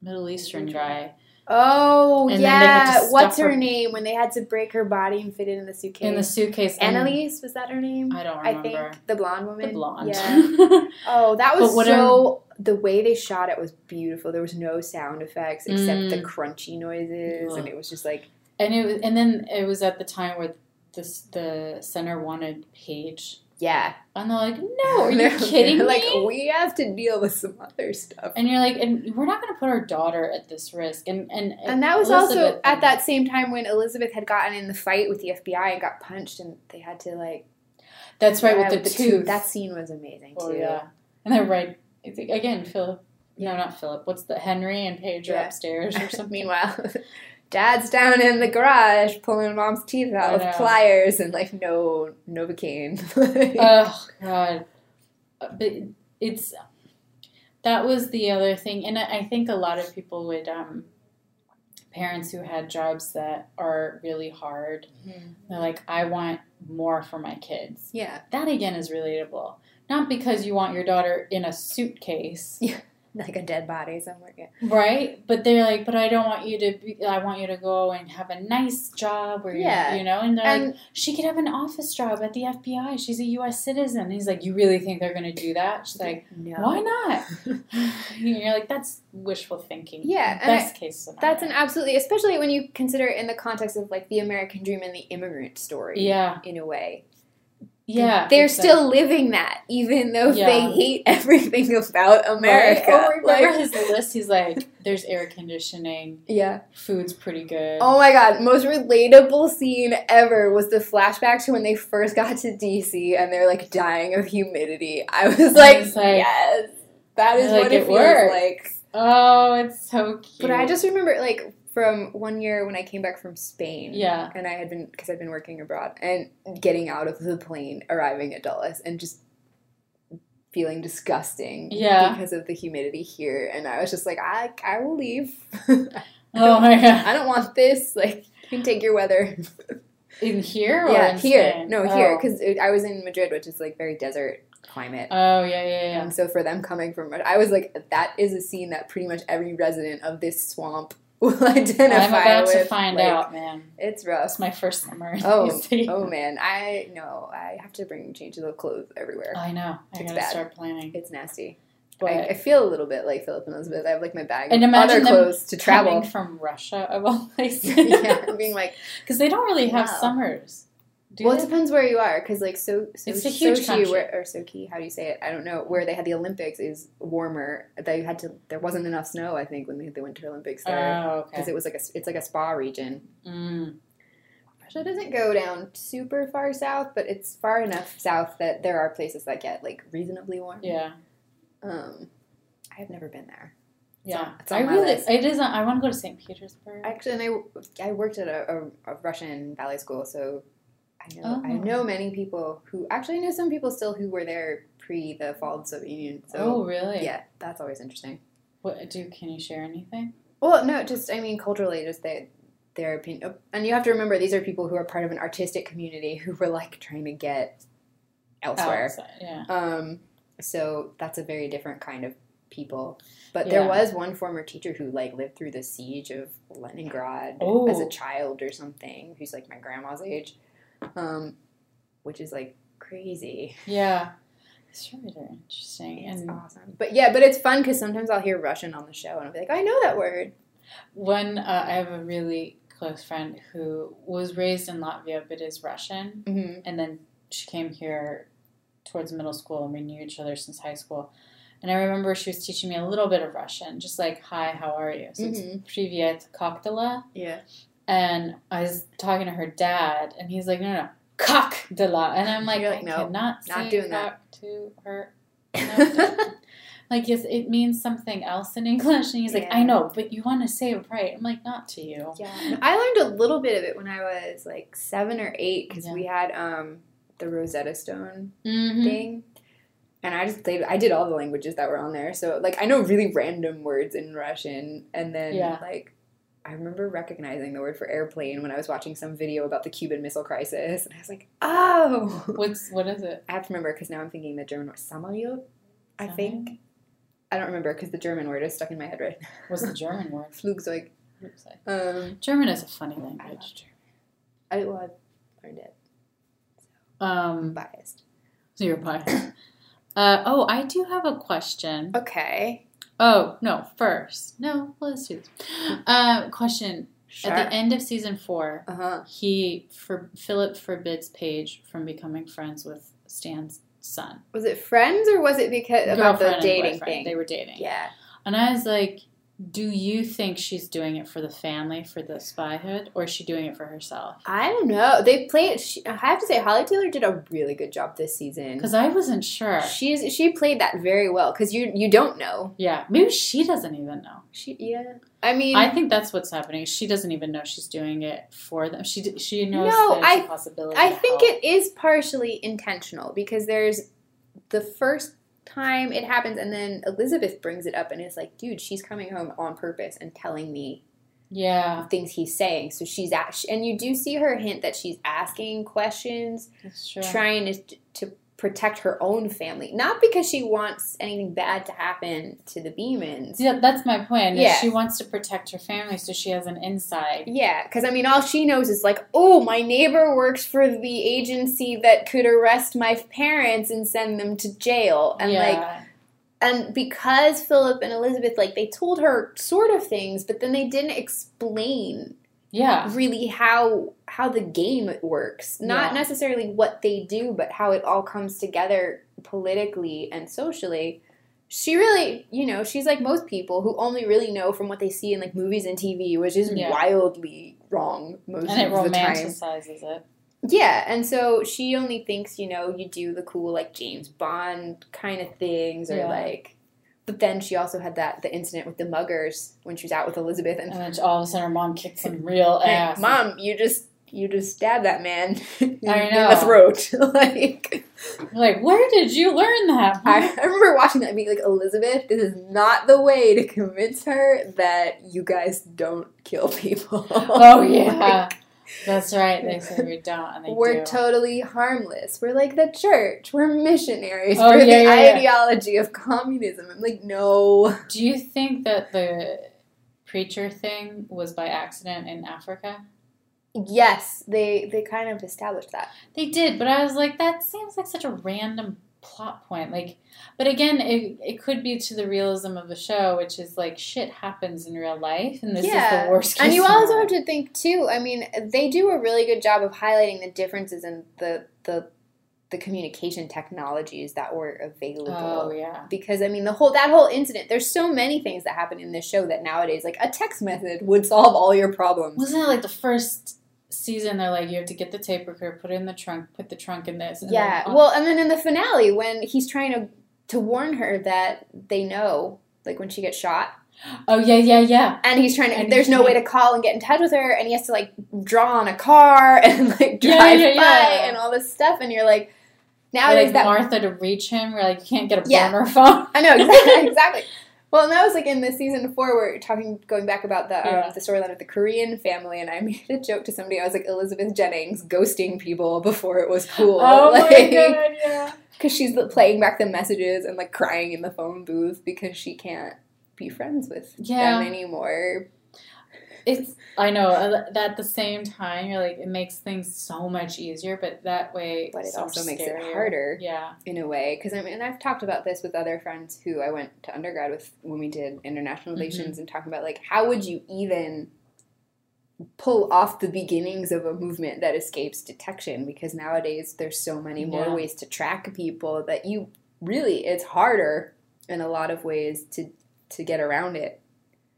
middle eastern guy oh and then they had to yeah, what's her her- name when they had to break her body and fit it in the suitcase? in the suitcase Annelise was that her name? i don't I remember think the blonde woman. the blonde Yeah. Oh, that was so. The way they shot it was beautiful. There was no sound effects except the Mm. crunchy noises, Ugh. and it was just like and it was, and then it was at the time where this the center wanted Paige, yeah. and they're like, "No, are you They're- kidding they're me?" Like we have to deal with some other stuff. and you're like, "And we're not going to put our daughter at this risk." And and And that was also Elizabeth- at that same time when Elizabeth had gotten in the fight with the FBI and got punched, and they had to like. That's right yeah, with the, tooth. That scene was amazing oh too. yeah, and they're right again. Philip, no, not Philip. What's the Henry and Paige are Yeah. upstairs or something? Meanwhile, Dad's down in the garage pulling Mom's teeth out with pliers and like no Novocaine. oh god. Uh, but it's that was the other thing and i think a lot of people would um parents who had jobs that are really hard they're like i want more for my kids. Yeah, that again is relatable. Not because you want your daughter in a suitcase like a dead body somewhere. Yeah. right but they're like but i don't want you to be i want you to go and have a nice job where Yeah. you know and they're like she could have an office job at the FBI. She's a U.S. citizen. And he's like, you really think they're going to do that? She's like, no. why not? And you're like, that's wishful thinking. Yeah, and best case scenario. That's an absolutely, especially when you consider it in the context of like the American dream and the immigrant story. yeah, In a way. Yeah. They're exactly. still living that, even though Yeah. they hate everything about America. Right? Oh, remember Like- his list? He's like, there's air conditioning, yeah. food's pretty good. Oh my god, most relatable scene ever was the flashback to when they first got to DC and they're like dying of humidity. I was like, was like- yes, that is Like, what it, it feels works. like. Oh, it's so cute. But I just remember like from one year when I came back from Spain. Yeah. And I had been because I'd been working abroad and getting out of the plane, arriving at Dulles, and just feeling disgusting. Yeah. Because of the humidity here, and I was just like, I I will leave. Oh my god. I don't want this. Like, you can take your weather. In here or yeah, in here. Spain? No, here. Oh. Because I was in Madrid, which is like very desert climate. Oh, yeah, yeah, yeah. And so for them coming from, I was like, that is a scene that pretty much every resident of this swamp will identify I'm about with. to find Like, out, man. It's rough. It's my first summer Oh, oh man, I know. I have to bring changes of clothes everywhere. I know. I It's gotta bad. start planning. It's nasty. But I, I feel a little bit like Philip and Elizabeth. I have like my bag And of other clothes to travel. from Russia of all places. yeah, being like, because they don't really have Wow. summers. Do well, it depends where you are, because like so, so It's a huge Sochi, country. where, or Sochi, how do you say it? I don't know. Where they had the Olympics is warmer. They had to. There wasn't enough snow, I think, when they had the Winter Olympics there, Oh, because okay. it was like a, it's like a spa region. Mm. Russia doesn't go down super far south, but it's far enough south that there are places that get like reasonably warm. Yeah, Um, I have never been there. yeah. on- it's I on my really, list. it is. on- I want to go to St. Petersburg. Actually, and I, I worked at a, a, a Russian ballet school, so I know I Oh. know many people who actually I know some people still who were there pre the fall of the Soviet Union. So oh, really? yeah, that's always interesting. What do? Can you share anything? Well, no, just I mean culturally, just they, their opinion, and you have to remember these are people who are part of an artistic community who were like trying to get elsewhere. Outside, yeah. Um, so that's a very different kind of people. But there was one former teacher who like lived through the siege of Leningrad Oh. as a child or something, who's like my grandma's age, um, which is like crazy. Yeah. it's really interesting. It's and awesome. But yeah, but it's fun because sometimes I'll hear Russian on the show and I'll be like, I know that word. One, uh, I have a really close friend who was raised in Latvia but is Russian. Mm-hmm. And then she came here towards middle school and we knew each other since high school. And I remember she was teaching me a little bit of Russian, just like, hi, how are you? So mm-hmm. it's privyet. Yeah. And I was talking to her dad, and he's like, "No, no, cock de la, and I'm like, like, I no, cannot not say doing that. to her. No, like yes, it means something else in English, and he's like, I know, but you want to say it right. I'm like, not to you. Yeah, I learned a little bit of it when I was like seven or eight because Yeah. we had um the Rosetta Stone Mm-hmm. thing, and I just played. I did all the languages that were on there, so like I know really random words in Russian, and then Yeah. like. I remember recognizing the word for airplane when I was watching some video about the Cuban Missile Crisis, and I was like, "Oh!" What's what is it? I have to remember because now I'm thinking the German word "Samolyot." I think I don't remember because the German word is stuck in my head right now. What's the German word? Flugzeug. Um, German is a funny I love language. German. I, well, I learned it. I'm Um, biased. so you're biased. Uh, oh, I do have a question. Okay. Oh no, first, no, let's do this. Uh, question: Sure. At the end of season four, Uh huh. he for Philip forbids Paige from becoming friends with Stan's son. Was it friends or was it because about the Girlfriend dating thing? They were dating. yeah. And I was like, do you think she's doing it for the family, for the spyhood, or is she doing it for herself? I don't know. They played. She, I have to say, Holly Taylor did a really good job this season. Because I wasn't sure. She's she played that very well. Because you you don't know. yeah, maybe she doesn't even know. She yeah. I mean, I think that's what's happening. She doesn't even know she's doing it for them. She she knows No, there's I- a possibility. I think help. it is partially intentional because there's the first time it happens, and then Elizabeth brings it up and is like, "Dude, she's coming home on purpose and telling me Yeah, things he's saying." So she's at, and you do see her hint that she's asking questions, trying to to protect her own family, not because she wants anything bad to happen to the Beemans. Yeah, that's my point. Yeah. She wants to protect her family, so she has an inside. Yeah, because I mean, all she knows is like, oh, my neighbor works for the agency that could arrest my parents and send them to jail, and like, and because Philip and Elizabeth like they told her sort of things, but then they didn't explain yeah. really how how the game works. Not Yeah. necessarily what they do, but how it all comes together politically and socially. She really, you know, she's like most people who only really know from what they see in like movies and TV, which is Yeah. wildly wrong most And it of the time. it. Yeah, and so she only thinks, you know, you do the cool like James Bond kind of things or Yeah. like but then she also had that the incident with the muggers when she was out with Elizabeth and And then all of a sudden her mom kicks some real ass. Mom, you just you just stabbed that man in, I in the throat. like Like, where did you learn that? I, I remember watching that and being like, Elizabeth, this is not the way to convince her that you guys don't kill people. oh yeah, Like, that's right. They say we don't, and they we're do. totally harmless. We're like the church. We're missionaries Oh, for yeah, the yeah, yeah. ideology of communism. I'm like, no. do you think that the preacher thing was by accident in Africa? Yes, they they kind of established that. They did, but I was like, that seems like such a random plot point. Like, but again, it, it could be to the realism of the show, which is like shit happens in real life, and this is the worst. Case And you also have to think too. I mean, they do a really good job of highlighting the differences in the the the communication technologies that were available. Oh yeah. Because I mean, the whole that whole incident. There's so many things that happen in this show that nowadays, like a text message, would solve all your problems. Wasn't it like the first season? They're like, you have to get the tape recorder, put it in the trunk, put the trunk in this. And Yeah. Well, and then in the finale, when he's trying to to warn her that they know, like when she gets shot, oh yeah, yeah, yeah. and he's trying to. And there's he no way to call and get in touch with her, and he has to like draw on a car and like Yeah, drive yeah, by yeah. and all this stuff, and you're like, nowadays like that Martha to reach him, we're like you can't get a Yeah. burner phone. I know exactly. exactly. Well, and that was like in the season four where you're talking, going back about the um, Yeah. the storyline of the Korean family, and I made a joke to somebody. I was like Elizabeth Jennings ghosting people before it was cool. Oh like, my god, yeah. Because she's playing back the messages and like crying in the phone booth because she can't be friends with Yeah. them anymore. It's I know uh, that at the same time you're like it makes things so much easier, but that way, But it so also makes it harder. Yeah, in a way because I mean, I've talked about this with other friends who I went to undergrad with when we did international Mm-hmm. relations and talking about like how would you even pull off the beginnings of a movement that escapes detection because nowadays there's so many more Yeah. ways to track people that you really it's harder in a lot of ways to to get around it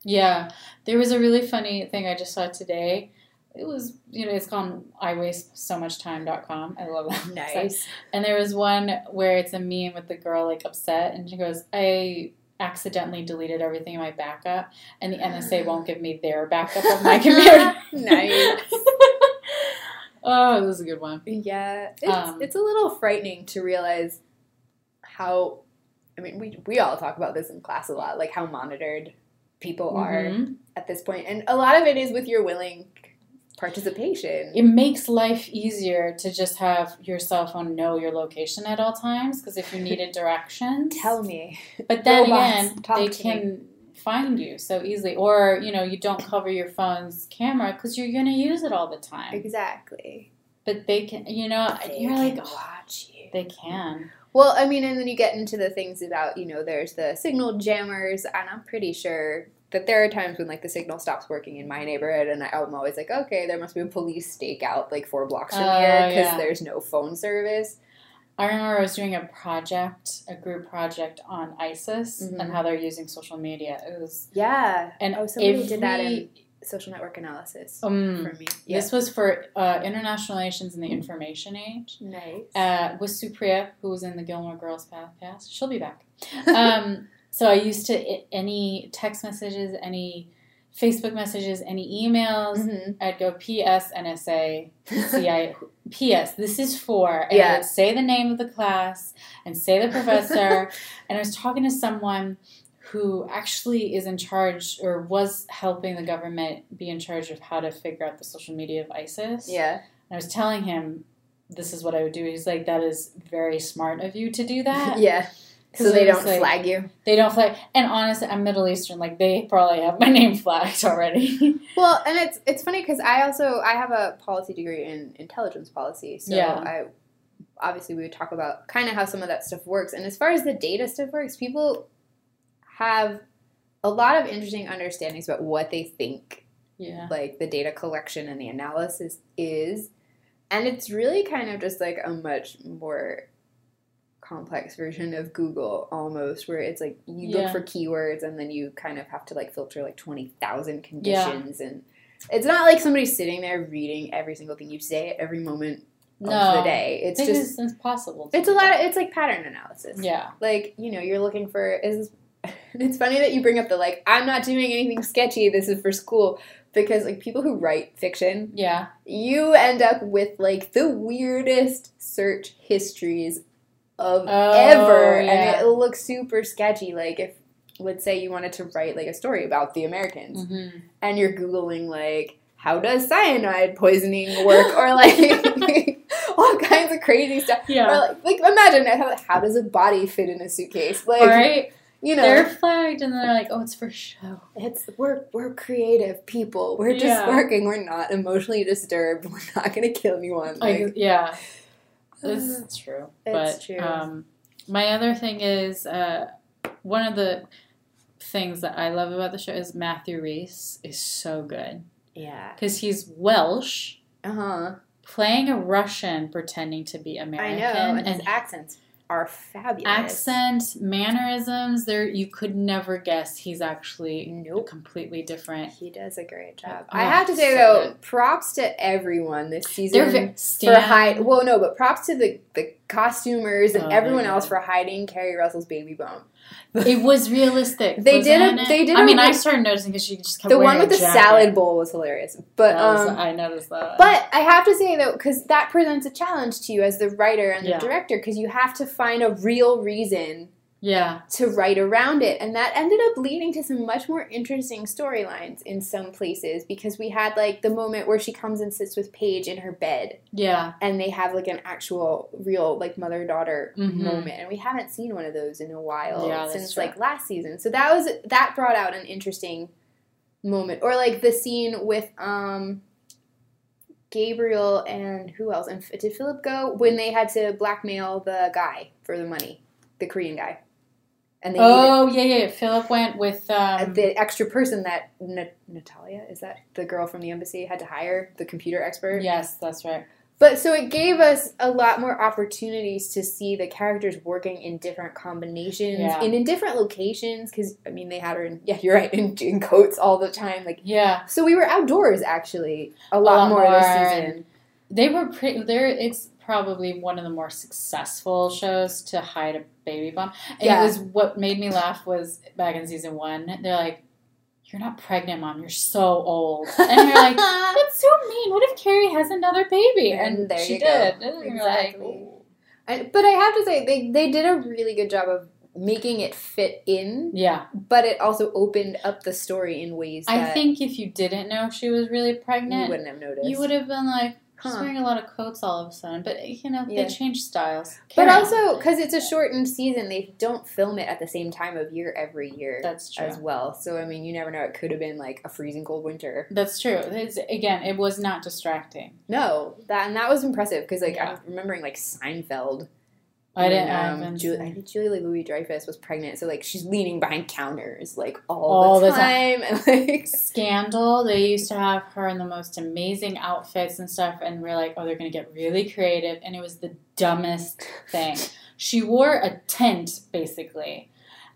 yeah. There was a really funny thing I just saw today. it was you know it's called I waste so much time.com. I love that. Nice. And there was one where it's a meme with the girl like upset, and she goes, "I accidentally deleted everything in my backup, and the NSA won't give me their backup of my computer." Nice. oh, this is a good one. Yeah, it's, Um, it's a little frightening to realize how. I mean, we we all talk about this in class a lot, like how monitored people are Mhm. at this point, and a lot of it is with your willing participation. It makes life easier to just have your cell phone know your location at all times because if you needed directions, Tell me, But then Robots, again, they to can find you so easily, or you know, you don't cover your phone's camera because you're gonna use it all the time. exactly. But they can, you know, They you're like, watch you. they can. Well, I mean, and then you get into the things about, you know, there's the signal jammers, and I'm pretty sure that there are times when, like, the signal stops working in my neighborhood, and I'm always like, okay, there must be a police stakeout, like, four blocks from Oh, here, because yeah. there's no phone service. I remember I was doing a project, a group project on ISIS Mhm. and how they're using social media. It was Yeah. and Oh, somebody did that in social network analysis um, for me. Yeah. This was for uh, international relations in the information age. nice. uh, with Supriya, who was in the Gilmore Girls podcast. She'll be back. Um, so I used to any text messages, any Facebook messages, any emails. Mhm. I'd go P.S. NSA CIA. P.S. This is for. And I Yeah. would say the name of the class and say the professor. and I was talking to someone who actually is in charge or was helping the government be in charge of how to figure out the social media of ISIS. Yeah. And I was telling him this is what I would do. He's like, that is very smart of you to do that. Yeah. So they don't like- flag you. They don't flag. And honestly, I'm Middle Eastern. Like they probably have my name flagged already. Well, and it's it's funny because I also I have a policy degree in intelligence policy, so Yeah. I obviously we would talk about kind of how some of that stuff works. And as far as the data stuff works, people have a lot of interesting understandings about what they think yeah. like the data collection and the analysis is, and it's really kind of just like a much more complex version of Google almost where it's like you Yeah. look for keywords and then you kind of have to like filter like 20,000 Yeah. conditions and it's not like somebody's sitting there reading every single thing you say at every moment No. of the day. It's just it's impossible. it's a lot of it's like pattern analysis. Yeah. Like, you know, you're looking for is it's funny that you bring up the like I'm not doing anything sketchy, this is for school because like people who write fiction Yeah. you end up with like the weirdest search histories of Oh, ever yeah. and it looks super sketchy like if let's say you wanted to write like a story about the americans hmm and you're googling like how does cyanide poisoning work or like all kinds of crazy stuff Yeah. or like, like imagine how, how does a body fit in a suitcase like right? you know They're flagged and they're like, oh, it's for show. it's we're we're creative people we're just Yeah. working we're not emotionally disturbed we're not gonna kill anyone like, Like, yeah. It's true. It's but, true. Um, my other thing is uh, one of the things that I love about the show is Matthew Rhys is so good Yeah. because he's Welsh Uh huh. playing a Russian pretending to be American. I American know, and his and accents are fabulous. accent mannerisms there you could never guess he's actually Nope. completely different He does a great oh, job. Oh, I have to say so though, good. props to everyone this season they're for hide. Well, no, but props to the the costumers and Oh, everyone else for hiding Keri Russell's baby bump. It was realistic They did a- they did I mean I started noticing because she just kept The one with the jacket. salad bowl was hilarious, but was- um. I noticed that But I have to say though, because that presents a challenge to you as the writer and the Yeah. director, because you have to find a real reason yeah to write around it. And that ended up leading to some much more interesting storylines in some places because we had like the moment where she comes and sits with Paige in her bed yeah and they have like an actual real like mother daughter Mhm. moment. And we haven't seen one of those in a while Yeah, since like last season. So that was that brought out an interesting moment. Or like the scene with um Gabriel and who else? And f- did Philip go when they had to blackmail the guy for the money, the Korean guy, and they needed Oh yeah, yeah. Philip went with uh, um, the extra person that Na- Natalia is that the girl from the embassy had to hire the computer expert. yes, that's right. But so it gave us a lot more opportunities to see the characters working in different combinations Yeah. and in different locations. Because I mean, they had her in yeah, you're right, in, in coats all the time. Like Yeah, so, we were outdoors actually a lot, lot more, more, this season. they were pretty. They're it's probably one of the more successful shows to hide a baby bump. And Yeah. it was what made me laugh was back in season one. They're like, "You're not pregnant, mom. You're so old," and you're like. That's so mean. What if Keri has another baby? And And, there she you go. did. And you're like, Exactly. I, but I have to say, they they did a really good job of making it fit in, yeah. but it also opened up the story in ways that I think if you didn't know she was really pregnant, you wouldn't have noticed. you would have been like, she's Huh. wearing a lot of coats all of a sudden. But, you know, Yeah. they change styles. But also, because it's a shortened season, they don't film it at the same time of year every year That's true. as well. So, I mean, you never know. It could have been like a freezing cold winter. That's true. It's, again, it was not distracting. No, that and that was impressive because, like, Yeah. I'm remembering like Seinfeld. I didn't. I um, Julie, I think Julie Louis Dreyfus was pregnant, so like she's leaning behind counters like all, All the the time, and like Scandal, they used to have her in the most amazing outfits and stuff, and we're like, oh, they're going to get really creative. And it was the dumbest thing. She wore a tent, basically.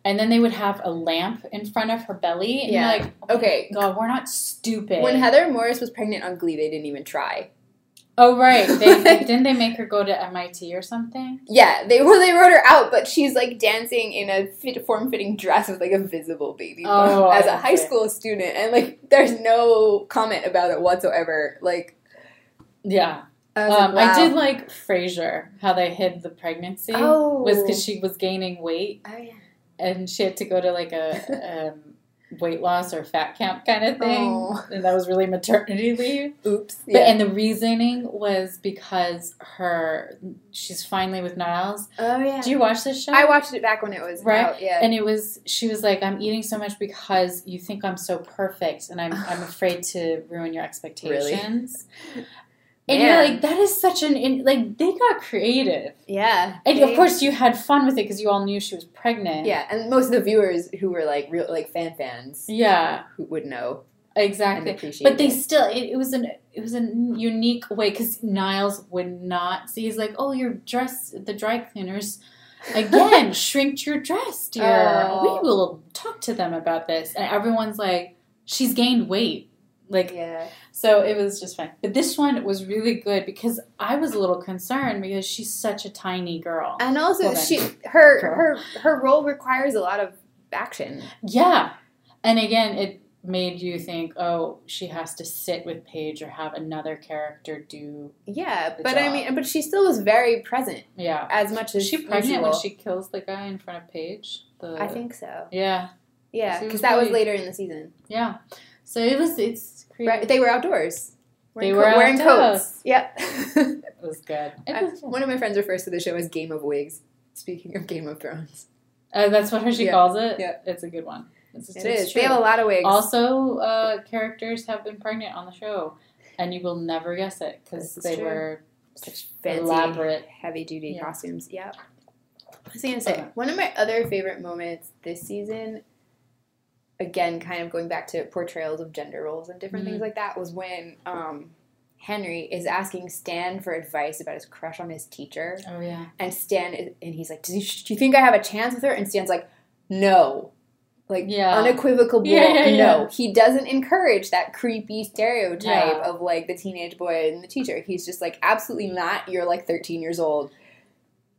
And then they would have a lamp in front of her belly. And Yeah. you're like, oh okay. God, we're not stupid. When Heather Morris was pregnant on Glee, they didn't even try. Oh, right. They, they- didn't they make her go to MIT or something? Yeah, they well they wrote her out, but she's like dancing in a fit, form-fitting dress with like a visible baby bump Oh, as I a high see. school student, and like there's no comment about it whatsoever. Like, Yeah. I, Um, like, I did like Frasier, how they hid the pregnancy. Oh, Was because she was gaining weight Oh yeah. and she had to go to like a um, weight loss or fat camp kind of thing, Oh. and that was really maternity leave. Oops. But and the reasoning was because her she's finally with Niles. oh yeah. Do you watch this show? I watched it back when it was Right? out. Yeah. and it was she was like, I'm eating so much because you think I'm so perfect, and I'm I'm afraid to ruin your expectations. And you're like, that is such an in, like they got creative, yeah. and They- of course you had fun with it because you all knew she was pregnant. Yeah, and most of the viewers who were like real like fan fans yeah, who would know exactly. But they it. still, it, it was an it was a unique way because Niles would not see. He's like, "Oh, your dress, the dry cleaners, again shrinked your dress, dear. Oh. We will talk to them about this." And everyone's like, "She's gained weight." Like, Yeah. so it was just fine. But this one was really good because I was a little concerned because she's such a tiny girl. And also Woman. she her Girl. her her role requires a lot of action. Yeah. And again, it made you think, oh, she has to sit with Paige or have another character do. Yeah, but I mean but she still was very present Yeah. as much as Is she pregnant when she kills the guy in front of Paige? The, I think so. Yeah. Yeah, because that was later in the season. Yeah. So it was, it's creative. Right, they were outdoors. They Wearing were co- wearing outdoors. coats. Yep. It was good. It I- was, one of my friends refers to the show as Game of Wigs. Speaking of Game of Thrones, uh, that's what she Yeah. calls it? Yeah. It's a good one. It's, it it's is. True. They have a lot of wigs. Also, uh, characters have been pregnant on the show, and you will never guess it because they true. were such fancy, elaborate. heavy duty Yeah. costumes. Yep. I was gonna say Okay. one of my other favorite moments this season, again, kind of going back to portrayals of gender roles and different Mhm. things like that, was when um, Henry is asking Stan for advice about his crush on his teacher, Oh yeah. and Stan is, and he's like, do you, do you think I have a chance with her? And Stan's like, no. Like Yeah. unequivocal Yeah, yeah, no. He doesn't encourage that creepy stereotype of like the teenage boy and the teacher. He's just like absolutely not. You're like 13 years old.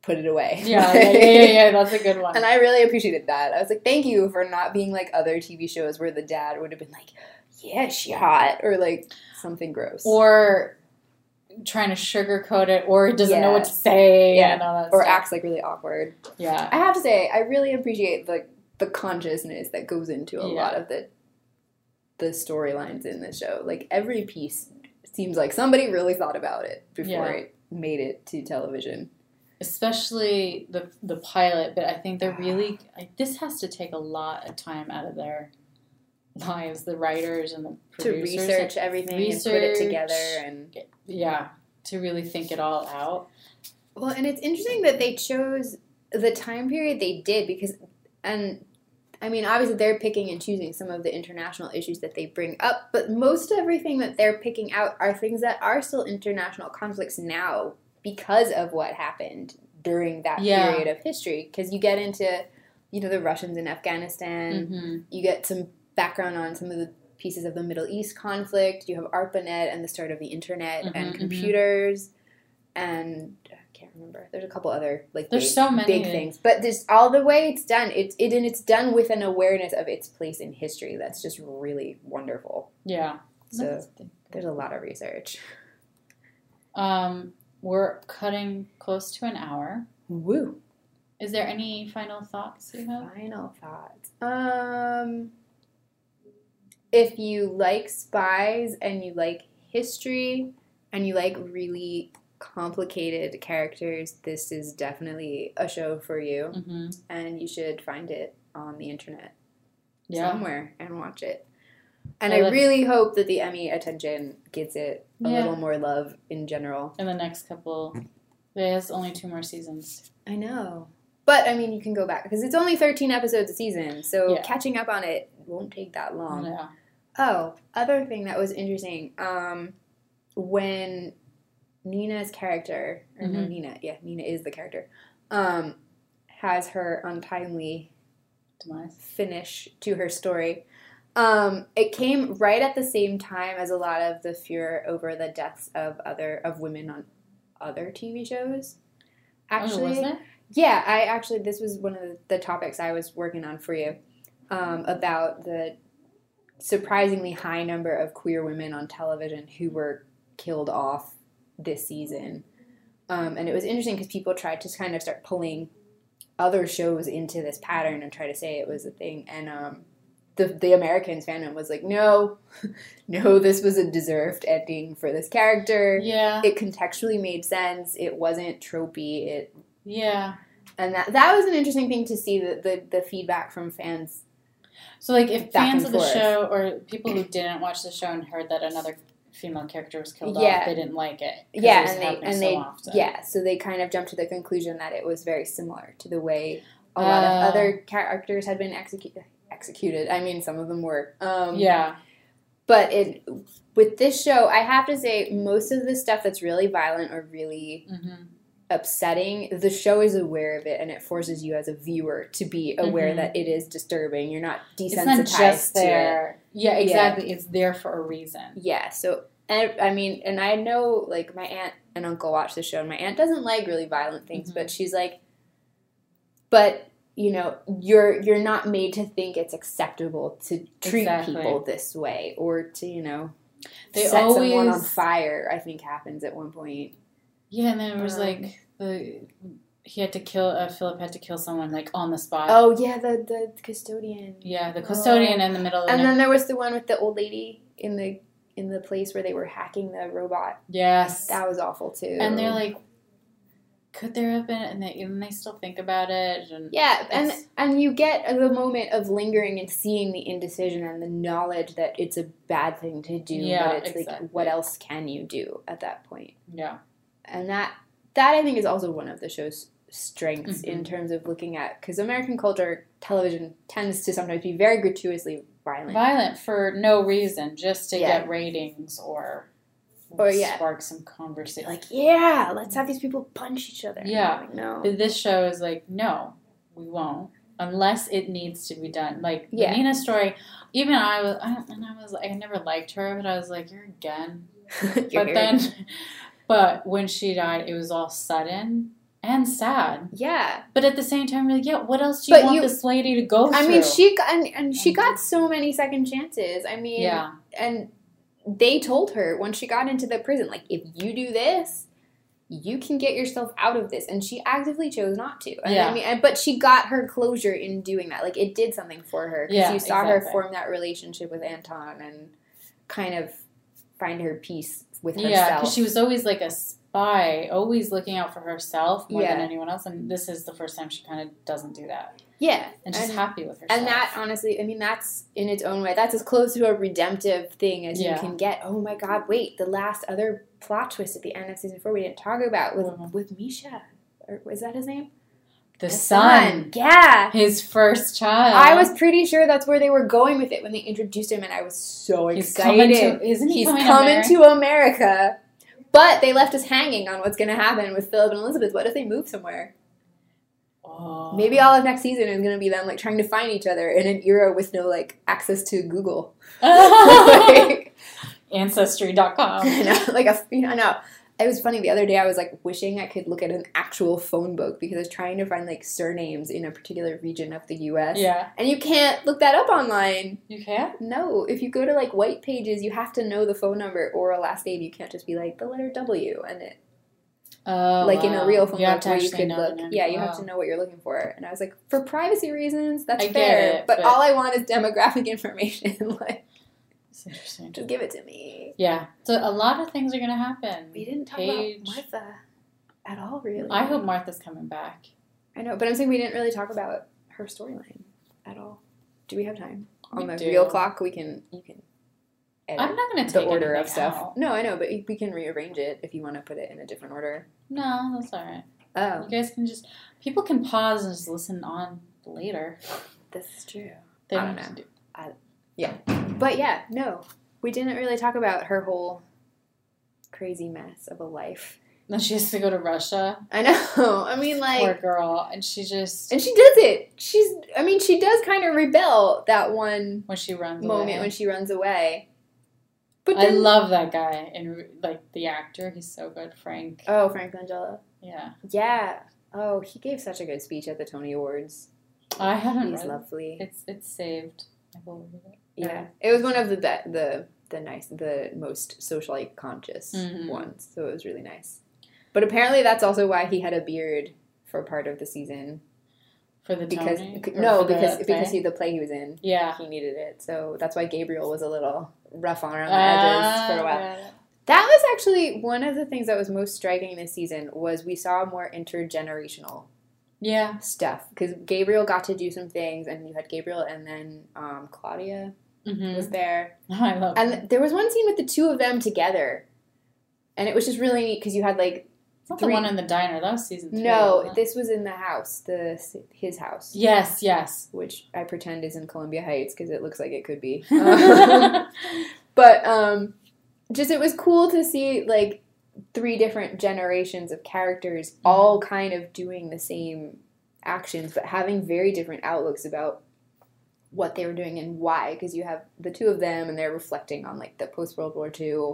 Put it away. Yeah, yeah, yeah, yeah, That's a good one. and I really appreciated that. I was like, thank you for not being like other TV shows where the dad would have been like, yeah, she hot, or like something gross, or trying to sugarcoat it, or doesn't know what to say, Yeah. and all that or stuff. acts like really awkward. Yeah. I have to say, I really appreciate the the consciousness that goes into a Yeah. lot of the the storylines in this show. Like every piece seems like somebody really thought about it before Yeah. it made it to television. Especially the the pilot, but I think they're really. I, this has to take a lot of time out of their lives, the writers and the To producers. research everything and put it research. together and Yeah, to really think it all out. Well, and it's interesting that they chose the time period they did because, and I mean, obviously they're picking and choosing some of the international issues that they bring up, but most everything that they're picking out are things that are still international conflicts now because of what happened during that Yeah. period of history. Because you get into, you know, the Russians in Afghanistan, hmm you get some background on some of the pieces of the Middle East conflict. You have ARPANET and the start of the internet Mhm, and mhm. computers, and I can't remember. There's a couple other like There's big, so many. big things, but this all the way it's done. It's it and it's done with an awareness of its place in history. That's just really wonderful. Yeah. So there's a lot of research. Um, we're cutting close to an hour. Woo! Is there any final thoughts you have? Final thoughts. Um, if you like spies and you like history and you like really complicated characters, this is definitely a show for you, hmm and you should find it on the internet Yeah. somewhere and watch it. And I I really hope that the Emmy attention gets it a Yeah. little more love in general. In the next couple, has only two more seasons. I know. But I mean, you can go back because it's only 13 episodes a season, so Yeah. catching up on it won't take that long. Yeah. Oh, other thing that was interesting um, when Nina's character, or no, Mhm. Nina, yeah, Nina is the character, um, has her untimely Demise. finish to her story. Um, it came right at the same time as a lot of the furor over the deaths of other of women on other TV shows. Actually, oh, wasn't it? yeah, I actually this was one of the, the topics I was working on for you um, about the surprisingly high number of queer women on television who were killed off this season. Um, and it was interesting because people tried to kind of start pulling other shows into this pattern and try to say it was a thing. And um, the the Americans fandom was like, no, no, this was a deserved ending for this character. Yeah. It contextually made sense. It wasn't tropey. It Yeah. and that that was an interesting thing to see the the, the feedback from fans. So, like, if fans of the forth. show or people who didn't watch the show and heard that another female character was killed Yeah. off, they didn't like it. Yeah, it and they and so they often. yeah, so they kind of jumped to the conclusion that it was very similar to the way a lot Uh. of other characters had been executed. Executed. I mean, some of them were. Um, Yeah. But it with this show, I have to say, most of the stuff that's really violent or really hmm upsetting, the show is aware of it, and it forces you as a viewer to be aware Mhm. that it is disturbing. You're not desensitized It's not just to it. there. Yeah, exactly. It's there for a reason. Yeah, so and I mean, and I know like my aunt and uncle watch the show, and my aunt doesn't like really violent things, Mhm. but she's like, but you know, you're you're not made to think it's acceptable to treat Exactly. people this way or to you know They set someone on fire. I think happens at one point. Yeah, and then it was Um, like the he had to kill uh, Philip had to kill someone like on the spot. Oh yeah, the the custodian. Yeah, the custodian in the middle of the And then there was the one with the old lady in the in the place where they were hacking the robot. yes, That was awful too. and they're like, could there have been? And they, and they still think about it. And Yeah, and and you get the moment of lingering and seeing the indecision and the knowledge that it's a bad thing to do. Yeah, but it's exactly. like, what else can you do at that point? yeah, And that that I think is also one of the show's strengths in Mhm. terms of looking at because American culture television tends to sometimes be very gratuitously violent. violent for no reason, just to Yeah. get ratings or Or, yeah. spark some conversation. Like, yeah, let's have these people punch each other. Yeah. Like, no. This show is like, no, we won't unless it needs to be done. Like the Yeah. Nina story, even I was, I, and I was, I never liked her, but I was like, you're again. But then, but when she died, it was all sudden and sad. yeah. But at the same time, like, yeah, what else do you But want you- this lady to go through? I through? mean, she got, and, and she got so many second chances. I mean, yeah, and they told her when she got into the prison, like, if you do this, you can get yourself out of this. And she actively chose not to. And Yeah. I mean, but she got her closure in doing that. Like, it did something for her. Because Yeah, you saw her form that relationship with Anton and kind of find her peace with herself. yeah, because she was always like a spy, always looking out for herself more than anyone else. And this is the first time she kind of doesn't do that, yeah. and she's and, happy with herself. and that honestly, I mean, that's in its own way. That's as close to a redemptive thing as Yeah. you can get. Oh my God! Wait, the last other plot twist at the end of season four we didn't talk about with Mhm. with Misha, or was that his name? The, son. Yeah. His first child. I was pretty sure that's where they were going with it when they introduced him, and I was so He's excited. coming to. Isn't he He's coming, coming, to America. But they left us hanging on what's going to happen with Philip and Elizabeth. What if they move somewhere? Oh. Maybe all of next season is going to be them like trying to find each other in an era with no like access to Google. like, Ancestry.com. Know, like a, you know, I. It was funny the other day. I was like wishing I could look at an actual phone book because I was trying to find like surnames in a particular region of the U.S. Yeah. and you can't look that up online. You can't. No, if you go to like white pages, you have to know the phone number or a last name. You can't just be like the letter W and it Oh, like in a real phone book where you could look. Yeah, you Wow. have to know what you're looking for. And I was like, for privacy reasons, that's I fair. it, but, but- all I want is demographic information. like, It's interesting. just give it to me. Yeah. So a lot of things are gonna happen. We didn't talk about Martha at all, really. I hope Martha's coming back. I know, but I'm saying we didn't really talk about her storyline at all. Do we have time on We the do. real clock? We can. You can. I'm not gonna take the order of stuff. out. No, I know, but we can rearrange it if you want to put it in a different order. No, that's all right. Oh, You guys can just people can pause and just listen on later. this is true. They I don't to know. do- But yeah, no, we didn't really talk about her whole crazy mess of a life. Then she has to go to Russia. I know. I mean, like, Poor girl, and she just and she does it. She's. I mean, she does kind of rebel that one when she runs moment away. when she runs away. But I love that guy and like the actor. He's so good, Frank. Oh, Frank Langella. Yeah, Yeah. Oh, he gave such a good speech at the Tony Awards. I haven't He's read. lovely. It's it's saved. I will read it. Yeah, it was one of the be- the the nice, the most socially conscious Mhm. ones. So it was really nice. But apparently, that's also why he had a beard for part of the season for the because Tony? no, for the because because he the play he was in, yeah he needed it. So that's why Gabriel was a little rough on around the edges for a while. Ah, That was actually one of the things that was most striking this season was we saw more intergenerational yeah. stuff because Gabriel got to do some things, and you had Gabriel, and then um, Claudia hmm was there. I love it. And there was one scene with the two of them together, and it was just really neat because you had like not three- the one in the diner. That was season two. no, this was in the house, the his house, Yes, yes. which I pretend is in Columbia Heights because it looks like it could be. Um, but um, just it was cool to see like three different generations of characters all kind of doing the same actions, but having very different outlooks about what they were doing and why. Because you have the two of them, and they're reflecting on like the post World War II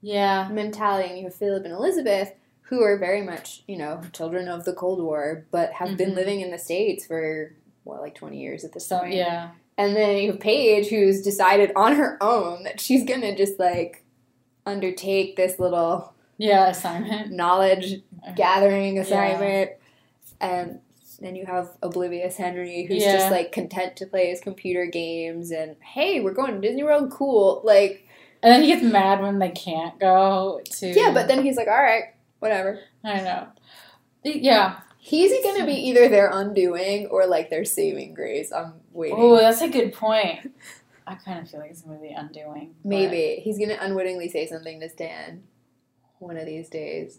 yeah. mentality, and you have Philip and Elizabeth, who are very much, you know, children of the Cold War, but have been Mhm. living in the States for what, like twenty years at this So point. yeah. And then you have Paige, who's decided on her own that she's gonna just like undertake this little Yeah, assignment. knowledge gathering assignment, and then you have oblivious Henry, who's Yeah. just like content to play his computer games, and hey, we're going to Disney World, cool, like. And then he gets mad when they can't go to Yeah, but then he's like, all right, whatever. I know. Yeah. He's gonna be either their undoing or like their saving grace. I'm waiting. Oh, that's a good point. I kind of feel like it's gonna be the undoing. Maybe he's gonna unwittingly say something to Stan one of these days.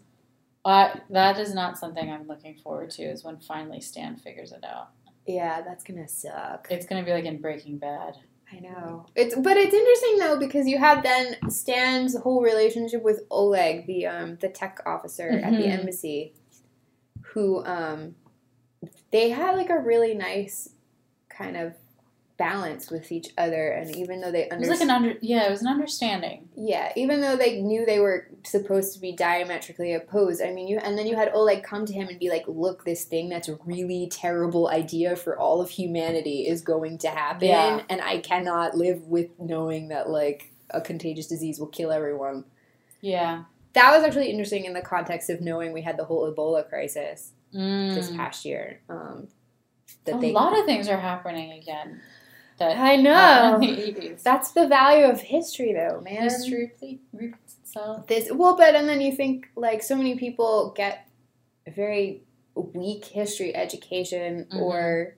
I, that is not something I'm looking forward to. Is when finally Stan figures it out. Yeah, that's gonna suck. It's gonna be like in Breaking Bad. I know. It's but it's interesting though because you had then Stan's whole relationship with Oleg, the um the tech officer at the Mhm. embassy, who um they had like a really nice kind of balance with each other, and even though they It was like understood. an under. Yeah, it was an understanding. Yeah, even though they knew they were supposed to be diametrically opposed, I mean, you and then you had Oleg come to him and be like, "Look, this thing that's a really terrible idea for all of humanity is going to happen, Yeah. and I cannot live with knowing that like a contagious disease will kill everyone." Yeah. That was actually interesting in the context of knowing we had the whole Ebola crisis this Mm. past year. Um, A they, lot of things are happening again. That I know. happened the That's the value of history, though, man. history repeat- repeats itself. this well but and then you think like so many people get a very weak history education Mhm. or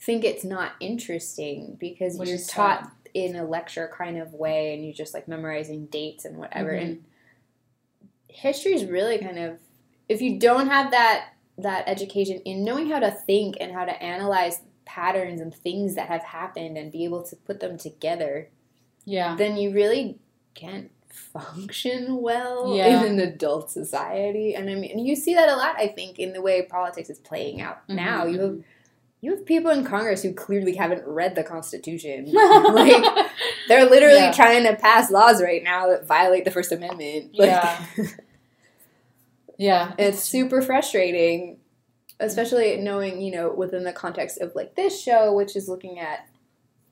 think it's not interesting because Which you're taught sad. in a lecture kind of way and you're just like memorizing dates and Mm-hmm. whatever and history is really kind of if you don't have that background, if you don't have that history education, or like history education, or like memorizing dates and whatever, and history is really kind of if you don't have that background, if you don't have that history education, or like memorizing dates and whatever, and history is really kind of if you don't have that that education in knowing how to think and how to analyze patterns and things that have happened and be able to put them together, Yeah. then you really can't function well Yeah. in an adult society. And I mean, you see that a lot, I think, in the way politics is playing out now. Mhm, You have you have people in Congress who clearly haven't read the Constitution. like they're literally Yeah. trying to pass laws right now that violate the First Amendment. Like, Yeah. yeah. it's super frustrating, especially knowing, you know, within the context of like this show, which is looking at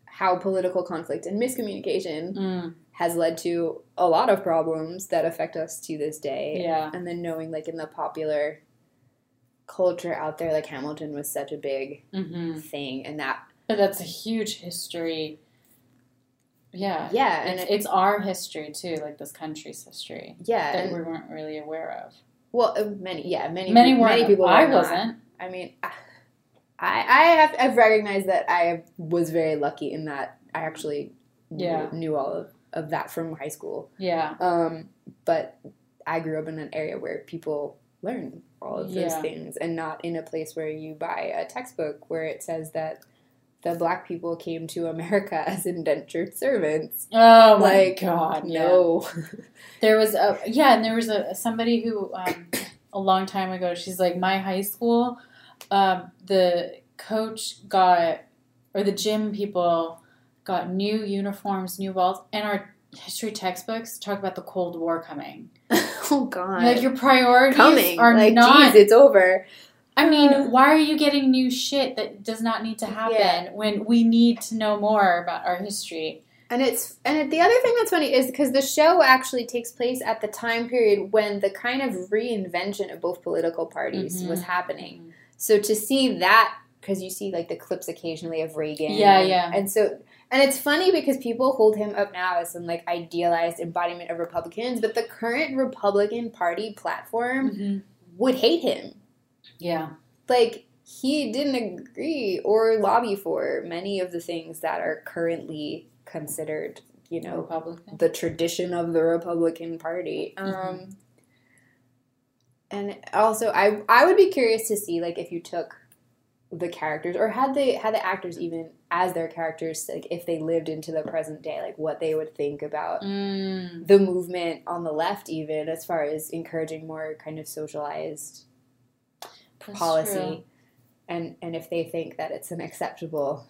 how political conflict and miscommunication Mm, has led to a lot of problems that affect us to this day. yeah. And then knowing, like, in the popular culture out there, like Hamilton was such a big hmm thing, and that, But that's a huge history. Yeah. yeah, and It's, it, it's our history too, like this country's history yeah, that and we weren't really aware of. Well, uh, many, yeah, many, Many pe- many people. I wasn't. I mean, I, I have I've recognized that I was very lucky in that I actually knew, Yeah. knew all of, of that from high school. Yeah. Um, but I grew up in an area where people learn all of those Yeah. things, and not in a place where you buy a textbook where it says that the black people came to America as indentured servants. Oh my Like, god. yeah. No, There was a yeah, and there was a somebody who um, a long time ago. She's like my high school. Um, the coach got or the gym people got new uniforms, new balls, and our history textbooks talk about the Cold War coming. oh God, Like your priorities coming. are like, not. geez, it's over. I mean, Uh. why are you getting new shit that does not need to happen Yeah. when we need to know more about our history? And it's and the other thing that's funny is because the show actually takes place at the time period when the kind of reinvention of both political parties Mhm. was happening. So to see that because you see like the clips occasionally of Reagan, Yeah, and, yeah. and so and it's funny because people hold him up now as some like idealized embodiment of Republicans, but the current Republican Party platform Mhm. would hate him. Yeah. Like he didn't agree or lobby for many of the things that are currently considered, you know, Republican. the tradition of the Republican Party. Um, Mhm. and also, I I would be curious to see like if you took the characters or had they had the actors even as their characters like if they lived into the present day like what they would think about Mm. the movement on the left even as far as encouraging more kind of socialized That's policy true. and and if they think that it's an acceptable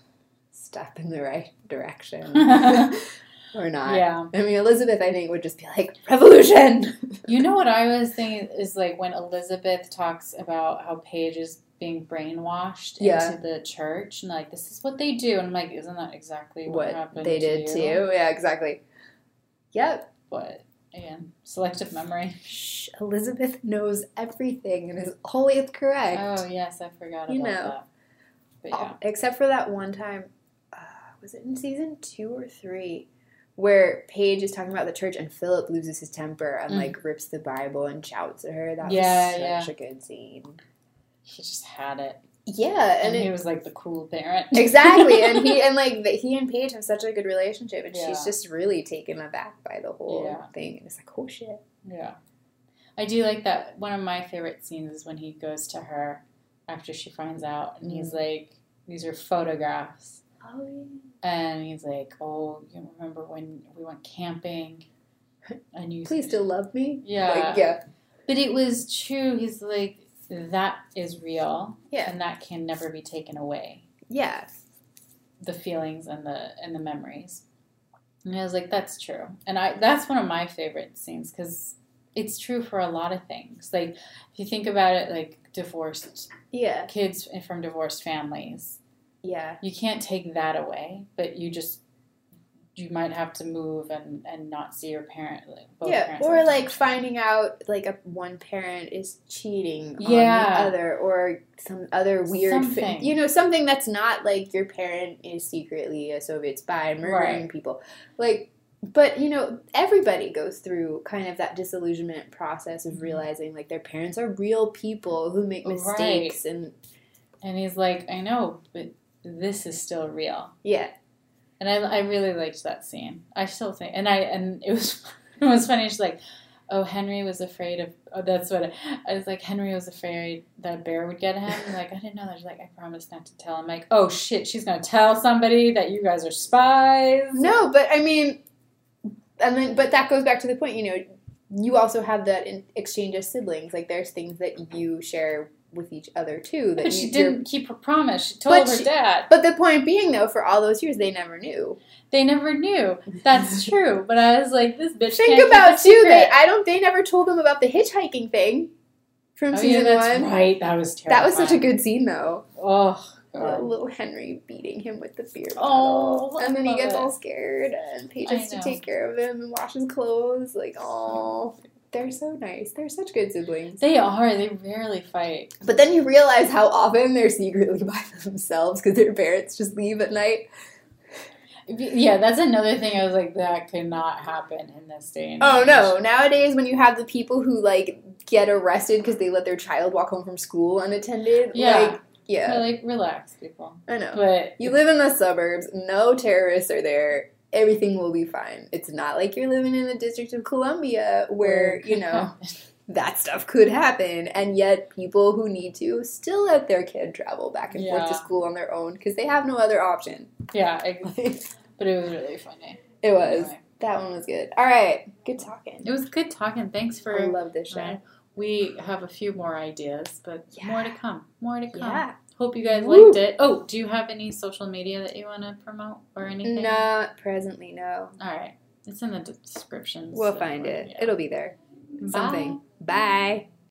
step in the right direction or not Yeah. I mean, Elizabeth, I think, would just be like, revolution! You know what I was thinking is like when Elizabeth talks about how Paige is being brainwashed Yeah. into the church and like this is what they do and I'm like isn't that exactly what, what happened they to did you? too. Yeah, exactly. Yep. But again, selective memory. Shh, Elizabeth knows everything and is always correct. Oh yes, I forgot You about know. that. But Oh, yeah. Except for that one time, uh, was it in season two or three, where Paige is talking about the church and Philip loses his temper and Mm. like rips the Bible and shouts at her. That Yeah, was yeah. such a good scene. He just had it. Yeah, And, and, he it, was like the cool parent. exactly, and he and like the, he and Paige have such a good relationship, and Yeah. she's just really taken aback by the whole Yeah. thing. And it's like, oh shit. Yeah. I do like that. One of my favorite scenes is when he goes to her after she finds out and he's mm-hmm. like, These are photographs. Oh And he's like, Oh, you remember when we went camping? And you Please still love me. Yeah. Like, yeah. But it was true. He's like, That is real. Yeah. And that can never be taken away. Yeah. The feelings and the and the memories. And I was like, that's true. And I that's one of my favorite scenes because it's true for a lot of things. Like if you think about it, like divorced Yeah. kids from divorced families, Yeah. you can't take that away, but you just you might have to move and and not see your parent. Like, both yeah. parents Or like finding out like a one parent is cheating on Yeah. the other or some other weird fi- you know, something that's not like your parent is secretly a Soviet spy and murdering Right. people. Like but you know, everybody goes through kind of that disillusionment process of Mhm. realizing like their parents are real people who make mistakes and And he's like, I know, but this is still real. yeah. And I, I really liked that scene. I still think, and I and it was it was funny. She's like, oh, Henry was afraid of. Oh, that's what I was like. Henry was afraid that a bear would get him. like I didn't know that. She's like, I promised not to tell. I'm like, oh shit, she's gonna tell somebody that you guys are spies. No, but I mean, I mean, but that goes back to the point. You know, you also have that in exchange as siblings. Like there's things that you share with each other too. That But you, she didn't keep her promise. She told her she- dad. But the point being, though, for all those years, they never knew. They never knew. That's true. But I was like, this bitch. Think about too. They, I don't. They never told them about the hitchhiking thing from Oh yeah, season that's one. right. That was terrible. That was such a good scene, though. Oh. God. little Henry beating him with the beer Oh, bottle, I and then he gets it. all scared, and Paige has to take care of him and wash his clothes. Like, oh, they're so nice. They're such good siblings. They are. They rarely fight. But then you realize how often they're secretly by themselves because their parents just leave at night. Yeah, that's another thing. I was like, that could not happen in this day and Oh age. no! Nowadays, when you have the people who like get arrested because they let their child walk home from school unattended, Yeah. like yeah, like, relax, people. I know. But You live in the suburbs. No terrorists are there. Everything will be fine. It's not like you're living in the District of Columbia where you know that stuff could happen, and yet people who need to still let their kid travel back and forth to school on their own because they have no other option. yeah, I, but it was really funny. it was Anyway, that one was good. All right, good talking. it was good talking. Thanks for. I love this show. Right. We have a few more ideas, but Yeah. more to come. More to come. Yeah, Hope you guys Woo. liked it. Oh, do you have any social media that you want to promote or anything? not presently. No, All right. It's in the description. we'll so, find it. yeah. It'll be there. Bye. Something. Bye.